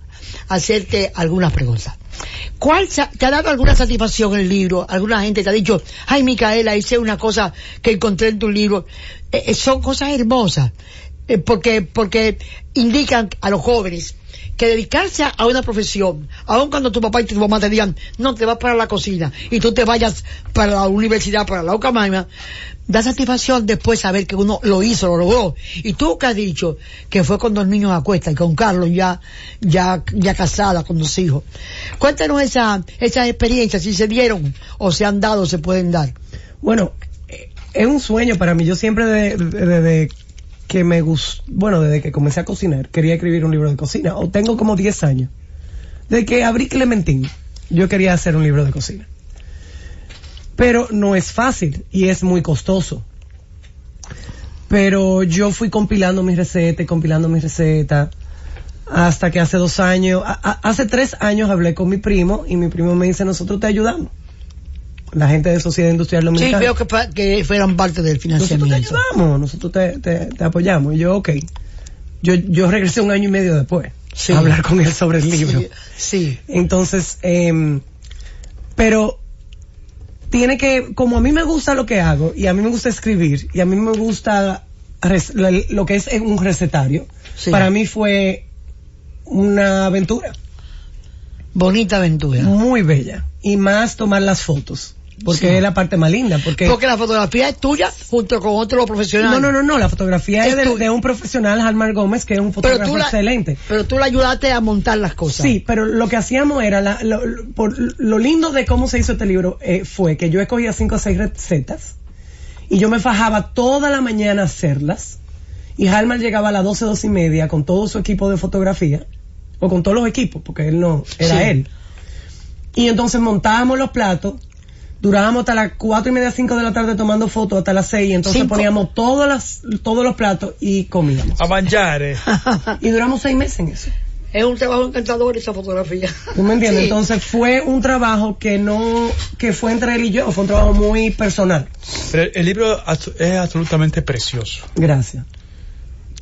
hacerte algunas preguntas ¿Cuál te ha dado alguna satisfacción el libro? ¿Alguna gente te ha dicho, ay Micaela, hice una cosa que encontré en tu libro? Eh, eh, son cosas hermosas, eh, porque, porque indican a los jóvenes que dedicarse a, una profesión, aun cuando tu papá y tu mamá te digan, no, te vas para la cocina y tú te vayas para la universidad, para la Ucamaima, da satisfacción después saber que uno lo hizo, lo logró. Y tú que has dicho que fue con dos niños a cuesta y con Carlos ya, ya, ya casada con dos hijos. Cuéntanos esa, esas experiencias, si se dieron o se han dado, se pueden dar. Bueno, eh, es un sueño para mí. Yo siempre desde de, de- de que me gustó, bueno, desde que comencé a cocinar, quería escribir un libro de cocina. O tengo como 10 años. Desde que abrí Clementín, yo quería hacer un libro de cocina. Pero no es fácil y es muy costoso. Pero yo fui compilando mis recetas, compilando mis recetas, hasta que hace dos años, hace tres años hablé con mi primo y mi primo me dice, nosotros te ayudamos. La gente de Sociedad Industrial Sí, Dominicana. veo que, que fueran parte del nosotros te financiamiento. ayudamos, nosotros te, te, te apoyamos. Y yo, ok. Yo, yo regresé un año y medio después Sí. a hablar con él sobre el libro. Sí, sí. Entonces, em, pero tiene que, como a mí me gusta lo que hago, y a mí me gusta escribir, y a mí me gusta res- lo que es un recetario, Sí. para mí fue una aventura Bonita aventura. muy bella. Y más tomar las fotos, porque Sí. es la parte más linda, porque... Porque la fotografía es tuya junto con otro profesional. No, no, no, no, la fotografía es, Es de, un profesional, Halmar Gómez, que es un fotógrafo la, excelente. pero tú la ayudaste a montar las cosas. Sí, pero lo que hacíamos era, la- lo, lo- por, lo lindo de cómo se hizo este libro eh, fue que yo escogía cinco o seis recetas y yo me fajaba toda la mañana a hacerlas y Halmar llegaba a las 12, 12 y media con todo su equipo de fotografía o con todos los equipos, porque él no, era Sí. él. Y entonces montábamos los platos, durábamos hasta las cuatro y media, cinco de la tarde tomando fotos hasta las seis, y entonces Cinco. poníamos todas las, todos los platos y comíamos. A manjar. Y duramos seis meses en eso. es un trabajo encantador esa fotografía. ¿Tú me entiendes? Sí. Entonces fue un trabajo que no, que fue entre él y yo, fue un trabajo muy personal. Pero el libro es absolutamente precioso. Gracias,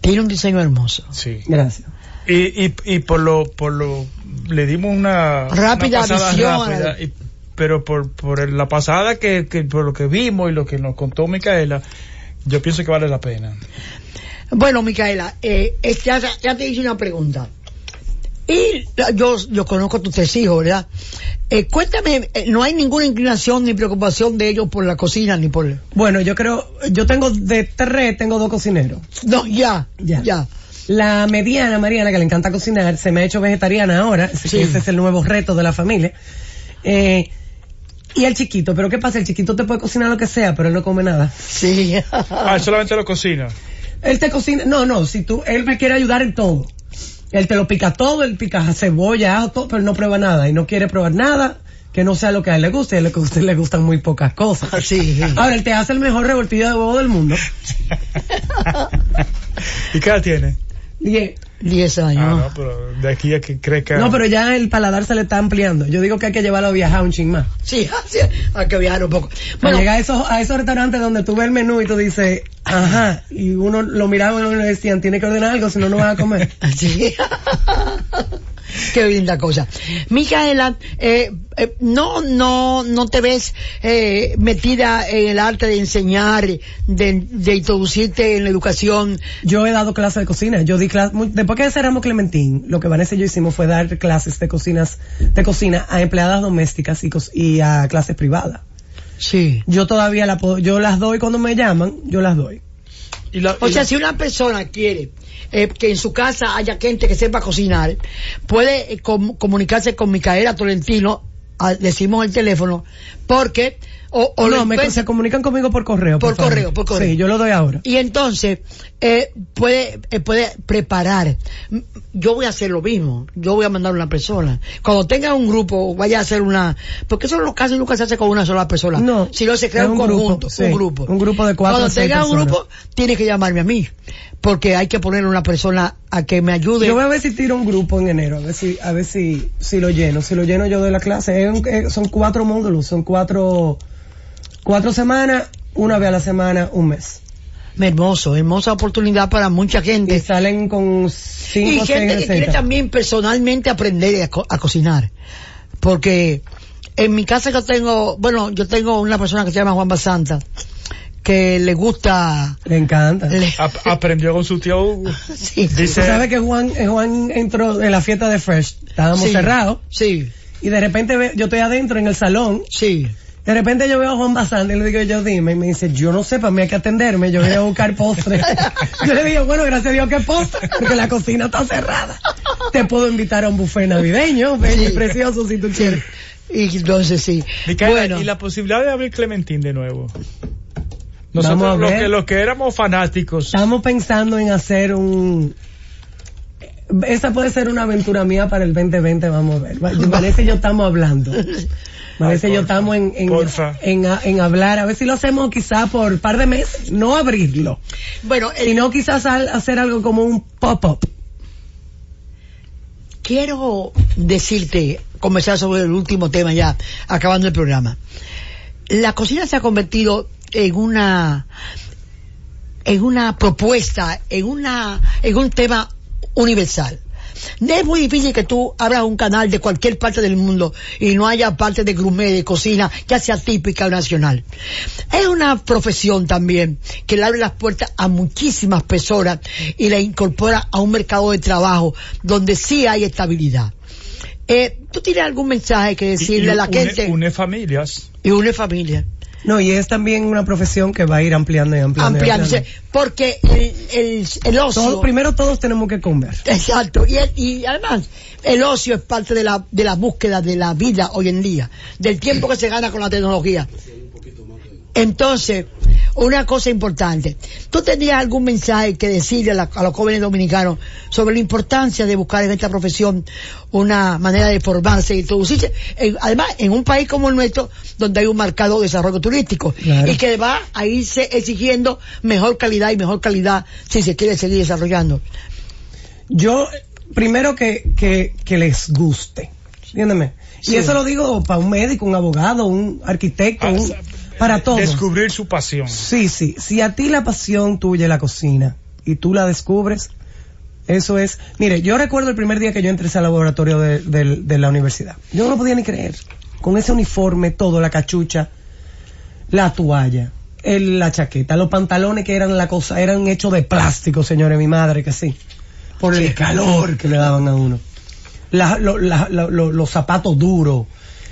Tiene un diseño hermoso. Sí. gracias. Y, y, y por lo, por lo, le dimos una Rápida una visión. rápida, y- pero por, por la pasada que, que, por lo que vimos y lo que nos contó Micaela, yo pienso que vale la pena. Bueno, Micaela, eh, es- ya, ya te hice una pregunta. Y yo, yo conozco a tus tres hijos, ¿verdad? Eh, cuéntame, eh, no hay ninguna inclinación ni preocupación de ellos por la cocina ni por... Bueno, yo creo, yo tengo de tres, tengo dos cocineros. No, ya, Ya. ya. La mediana, Mariana, que le encanta cocinar, se me ha hecho vegetariana ahora. Sí. Ese es el nuevo reto de la familia. Eh, y el chiquito, pero ¿qué pasa? El chiquito te puede cocinar lo que sea, pero él no come nada. Sí. ah, él solamente lo cocina. Él te cocina, no, no, si tú, él me quiere ayudar en todo. Él te lo pica todo, él pica cebolla, todo, pero no prueba nada y no quiere probar nada que no sea lo que a él le guste, a él le, gustan muy pocas cosas. Sí. Ahora, él te hace el mejor revoltillo de huevo del mundo. ¿Y qué edad tiene? Diez. 10 años. Ah, no, pero de aquí a que crezca. No, pero ya el paladar se le está ampliando. Yo digo que hay que llevarlo a viajar un ching más. Sí, hay que viajar un poco. Bueno, llega a esos, a esos restaurantes donde tú ves el menú y tú dices, ajá, y uno lo miraba y uno le decían, tiene que ordenar algo, si no, no vas a comer. sí. Qué linda cosa. Micaela, eh, eh, no, no, no te ves eh, metida en el arte de enseñar, de, de, introducirte en la educación. Yo he dado clases de cocina. Yo di clases después que cerramos Clementín, lo que Vanessa y yo hicimos fue dar clases de cocinas, de cocina a empleadas domésticas y, y a clases privadas. Sí. Yo todavía la puedo, yo las doy cuando me llaman, yo las doy. Y la- O y sea, la- si una persona quiere eh, que en su casa haya gente que sepa cocinar, puede eh, com- comunicarse con Micaela Tolentino, a- decimos el teléfono, porque, o, o lo no, me, se comunican conmigo por correo. Por correo, por correo. Sí, yo lo doy ahora. Y entonces, eh, puede, eh, puede preparar. Yo voy a hacer lo mismo. Yo voy a mandar una persona. Cuando tenga un grupo, vaya a hacer una, porque eso en los casos nunca se hace con una sola persona. No, Si no se crea un, grupo, conjunto, sí, un grupo. un grupo de cuatro Cuando tenga un grupo, tiene que llamarme a mí. Porque hay que poner una persona a que me ayude. Yo voy a ver si tiro un grupo en enero, a ver si, a ver si, si lo lleno. Si lo lleno yo doy la clase. Es un- son cuatro módulos, son cuatro, cuatro semanas, una vez a la semana, un mes. Hermoso, hermosa oportunidad para mucha Y gente. salen con cinco Y gente que quiere también personalmente aprender a, co- a cocinar. Porque en mi casa yo tengo, bueno, yo tengo una persona que se llama Juan Basanta, que le gusta... Le encanta. le- ap- aprendió con su tío. sí, Dice, sabes que Juan, eh, Juan entró en la fiesta de Fresh, estábamos sí, cerrados, Sí, y de repente ve- yo estoy adentro en el salón, sí. De repente yo veo a Juan Basante y le digo yo dime, y me dice, yo no sé, para mí hay que atenderme, yo voy a buscar postre. yo le digo, bueno, gracias a Dios que postre, porque la cocina está cerrada. Te puedo invitar a un buffet navideño, bello y precioso si tú quieres. Y entonces sí. Micaela, bueno, y la posibilidad de abrir Clementín de nuevo. Vamos a Nosotros los ver. que, los que éramos fanáticos. Estamos pensando en hacer un... Esa puede ser una aventura mía para el 2020, vamos a ver. Y yo estamos hablando. Vanessa y yo estamos en, en, en, en hablar, a ver si lo hacemos quizá por un par de meses, no abrirlo, bueno, el- sino quizás al- hacer algo como un pop-up. quiero decirte, conversar sobre el último tema ya, acabando el programa. La cocina se ha convertido en una, en una propuesta, en una, en un tema universal. Es muy difícil que tú abras un canal de cualquier parte del mundo y no haya parte de gourmet, de cocina, ya sea típica o nacional. Es una profesión también que le abre las puertas a muchísimas personas y la incorpora a un mercado de trabajo donde sí hay estabilidad. Eh, ¿Tú tienes algún mensaje que decirle y a la une, gente? une familias. y une familia. No, y es también una profesión que va a ir ampliando y ampliando. y Ampliándose. ampliando. Porque el, el, el ocio. Todo- primero todos tenemos que comer. Exacto. Y, el- y además, el ocio es parte de la, de la búsqueda de la vida hoy en día, del tiempo que se gana con la tecnología. Entonces, una cosa importante. ¿Tú tenías algún mensaje que decirle a, la- a los jóvenes dominicanos sobre la importancia de buscar en esta profesión una manera de formarse y introducirse? En- además, en un país como el nuestro, donde hay un marcado desarrollo turístico Claro. y que va a irse exigiendo mejor calidad y mejor calidad si se quiere seguir desarrollando. Yo, primero que, que, que les guste. ¿Entiéndeme? Sí. Y eso lo digo para un médico, un abogado, un arquitecto, un- para todos. Descubrir su pasión. Sí, sí. Si a ti la pasión tuya es la cocina y tú la descubres, eso es. Mire, yo recuerdo el primer día que yo entré al laboratorio de, de- de la universidad. Yo no lo podía ni creer. Con ese uniforme, todo, la cachucha, la toalla, el- la chaqueta, los pantalones que eran la cosa, eran hechos de plástico, señores, mi madre, que sí. Por el calor que le daban a uno. La- lo- la- lo- lo- los zapatos duros,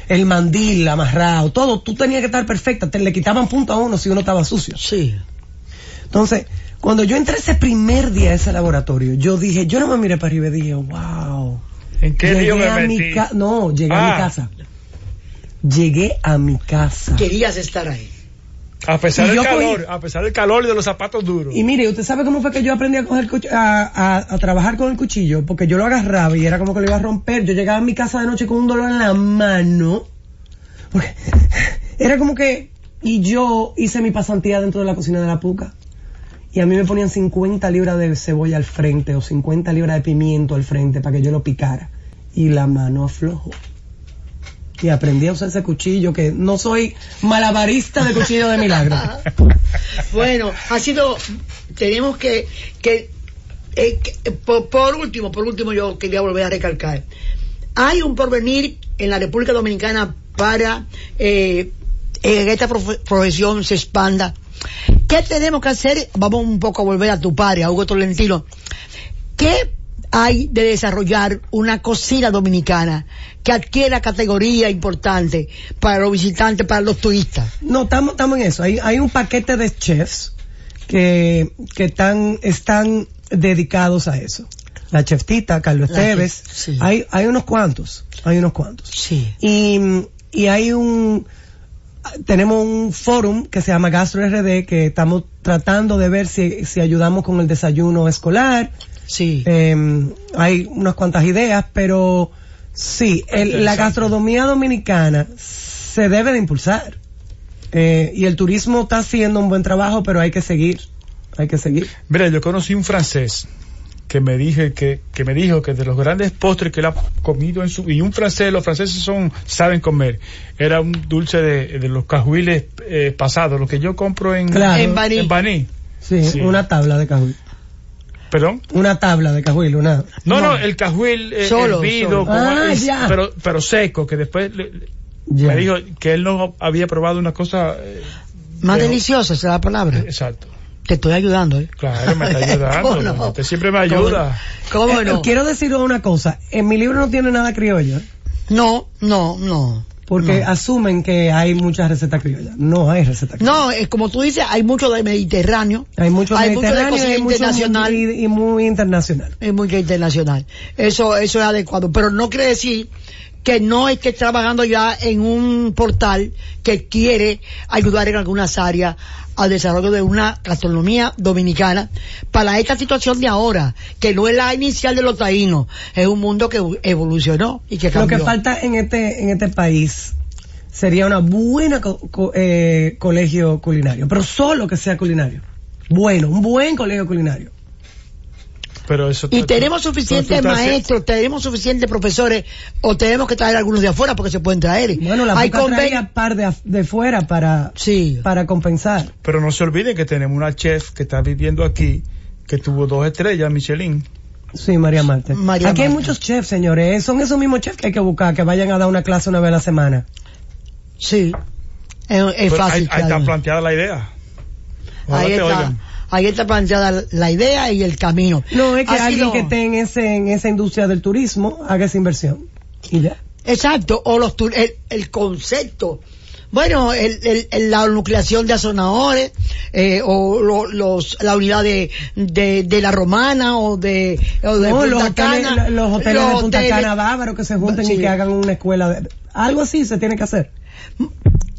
el mandil amarrado, todo, tú tenías que estar perfecta, te le quitaban punto a uno si uno estaba sucio. Sí. Entonces, Cuando yo entré ese primer día a ese laboratorio, yo dije, yo no me miré para arriba y dije, wow. ¿En qué me a mi metí? ca- No, llegué a mi Ah. casa. Llegué a mi casa. Querías estar ahí. A pesar del cogí- calor, a pesar del calor y de los zapatos duros. Y mire, ¿usted sabe cómo fue que yo aprendí a, coger a, a- a trabajar con el cuchillo? Porque yo lo agarraba y era como que lo iba a romper. Yo llegaba a mi casa de noche con un dolor en la mano. Porque era como que... Y yo hice mi pasantía dentro de la cocina de la puca. Y a mí me ponían 50 libras de cebolla al frente o 50 libras de pimiento al frente para que yo lo picara. Y la mano aflojó. Y aprendí a usar ese cuchillo que no soy malabarista de cuchillo de milagro. Bueno, ha sido, tenemos que, que, eh, que- por, por último, por último yo quería volver a recalcar, hay un porvenir en la República Dominicana para eh, que esta profe- profesión se expanda. ¿Qué tenemos que hacer? Vamos un poco a volver a tu padre, a Hugo Tolentino. ¿Qué hay de desarrollar una cocina dominicana que adquiera categoría importante para los visitantes, para los turistas? No, estamos en eso. Hay, hay un paquete de chefs que, que están, están dedicados a eso. La chef Tita, Carlos La Esteves. chef, sí. Hay, hay unos cuantos. Hay unos cuantos. Sí. Y, y hay un, tenemos un forum que se llama Gastro RD que estamos tratando de ver si, si ayudamos con el desayuno escolar. Sí. Eh, hay unas cuantas ideas, pero sí, el- la gastronomía dominicana se debe de impulsar. Eh, y el turismo está haciendo un buen trabajo, pero hay que seguir. Hay que seguir. Mira, yo conocí un francés que me dije que, que me dijo que de los grandes postres que él ha comido en su y un francés, los franceses son saben comer. Era un dulce de, de los cajuiles eh, pasados, lo que yo compro en Claro. En Baní. en Baní. Sí, Sí. una tabla de cajuil. Perdón. Una tabla de cajuil, una. No, no, el cajuil eh, Solo, hervido, solo. Ah, es- ya. pero pero seco, que después le- Ya. me dijo que él no había probado una cosa eh, Más pero- deliciosa esa es la palabra. exacto. Te estoy ayudando, ¿eh? Claro, me está ayudando. ¿Cómo no? Usted siempre me ayuda. ¿Cómo Eh, no? Quiero decir una cosa. En mi libro no tiene nada criollo. ¿eh? No, no, no. Porque No. asumen que hay muchas recetas criollas. No hay recetas criollas. No, es como tú dices, hay mucho de Mediterráneo. Hay mucho Hay mucho de mediterráneo y mucho internacional. y, y muy internacional. Es muy internacional. Eso, eso es adecuado. Pero no quiere decir que no esté trabajando ya en un portal que quiere ayudar en algunas áreas al desarrollo de una gastronomía dominicana para esta situación de ahora, que no es la inicial de los taínos, es un mundo que evolucionó y que Lo cambió. que falta en este en este país sería una buena co- co- eh, colegio culinario, pero solo que sea culinario. Bueno, un buen colegio culinario. Pero eso Y tenemos suficientes maestros, tenemos suficientes profesores, o tenemos que traer algunos de afuera porque se pueden traer. Bueno, la Hay traía par de, af- de fuera para Sí. para compensar. Pero no se olviden que tenemos una chef que está viviendo aquí, que tuvo dos estrellas, Michelin. Sí, María Marta. María Aquí hay muchos chefs, señores. Son esos mismos chefs que hay que buscar, que vayan a dar una clase una vez a la semana. Sí. Es, es fácil. ahí, ahí está planteada la idea. Ojalá Ahí te está, oigan. Ahí está planteada la idea y el camino. No, es que Ha alguien sido- que esté en, ese, en esa industria del turismo haga esa inversión. Y ya. Exacto, o los tur- el, el concepto. Bueno, el, la nucleación de azonadores, eh, o lo- los, la unidad de, de, de la romana, o de, o de No, Punta los hoteles, Cana, los hoteles los de Punta hoteles. Cana bávaros que se junten Sí. y que hagan una escuela. De, algo así se tiene que hacer.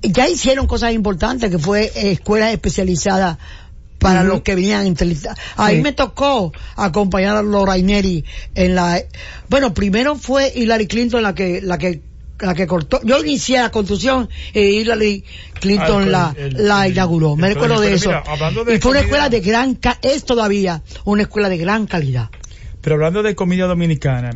Ya hicieron cosas importantes, que fue eh, escuelas especializadas para los que venían. A mí Sí. me tocó acompañar a los Raineri en la, bueno, primero fue Hillary Clinton la que, la que, la que cortó. Yo inicié la construcción y Hillary Clinton Ah, el- la, el- la el- inauguró. Me recuerdo de eso. mira, hablando de y fue una escuela de gran, ca- es todavía una escuela de gran calidad. Pero hablando de comida dominicana,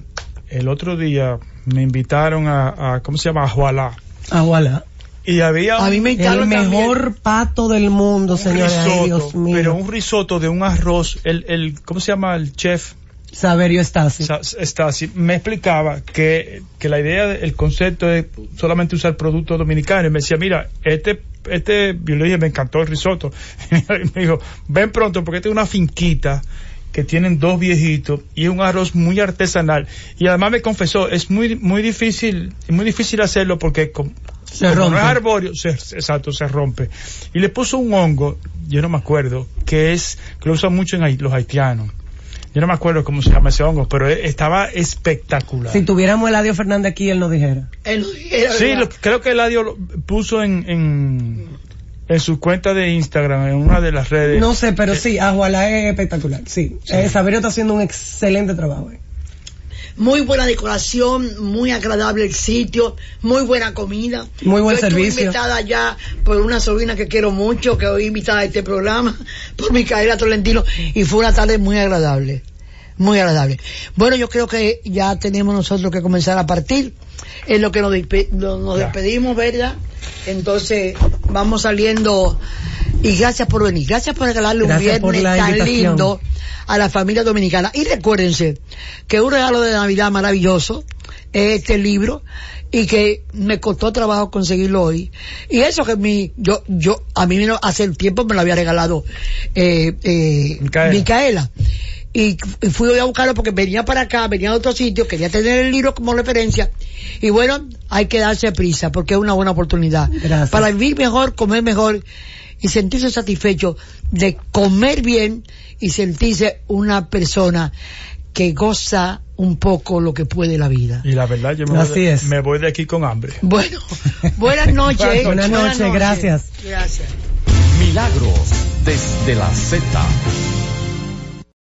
el otro día me invitaron a, a ¿cómo se llama? A Jualá. Aguala. Y había A mí me El también. mejor pato del mundo, risotto, Dios mío. pero un risotto de un arroz, el, el, ¿cómo se llama? El chef Saberio Stasi. Stasi me explicaba que, que la idea, el concepto es solamente usar productos dominicanos. Y me decía, mira, este, este, yo le dije, me encantó el risotto. Y me dijo, ven pronto porque esta es una finquita que tienen dos viejitos y es un arroz muy artesanal. Y además me confesó, es muy, muy difícil, es muy difícil hacerlo porque com- se rompe. No es arbóreo, se, exacto, se rompe. Y le puso un hongo, yo no me acuerdo, que es, que lo usan mucho en los haitianos. Yo no me acuerdo cómo se llama ese hongo, pero e, estaba espectacular. Si tuviéramos Eladio Fernández aquí, él nos dijera. Él dijera sí, creo que Eladio lo puso en, en, en, su cuenta de Instagram, en una de las redes. No sé, pero sí, Ajuala es espectacular. Sí, sí. Eh, Saberio está haciendo un excelente trabajo. Eh muy buena decoración, muy agradable el sitio, muy buena comida. Muy buen Yo servicio. invitada ya por una sobrina que quiero mucho, que hoy invitada a este programa, por Micaela Tolentino, y fue una tarde muy agradable. Muy agradable. Bueno, yo creo que ya tenemos nosotros que comenzar a partir. Es lo que nos, nos despedimos, ¿verdad? Entonces, vamos saliendo y gracias por venir. Gracias por regalarle un viernes tan lindo a la familia dominicana. Y recuérdense que un regalo de Navidad maravilloso es este libro y que me costó trabajo conseguirlo hoy. Y eso que mi, yo, yo, a mí hace tiempo me lo había regalado eh, eh, Micaela. Y, fui a buscarlo porque venía para acá, venía a otro sitio, quería tener el libro como referencia. Y bueno, hay que darse prisa porque es una buena oportunidad. Para vivir mejor, comer mejor y sentirse satisfecho de comer bien y sentirse una persona que goza un poco lo que puede la vida. Y la verdad, yo me, voy de, me voy de aquí con hambre. Bueno, buenas noches. buenas, noches, gracias. Gracias. Milagros desde la Z.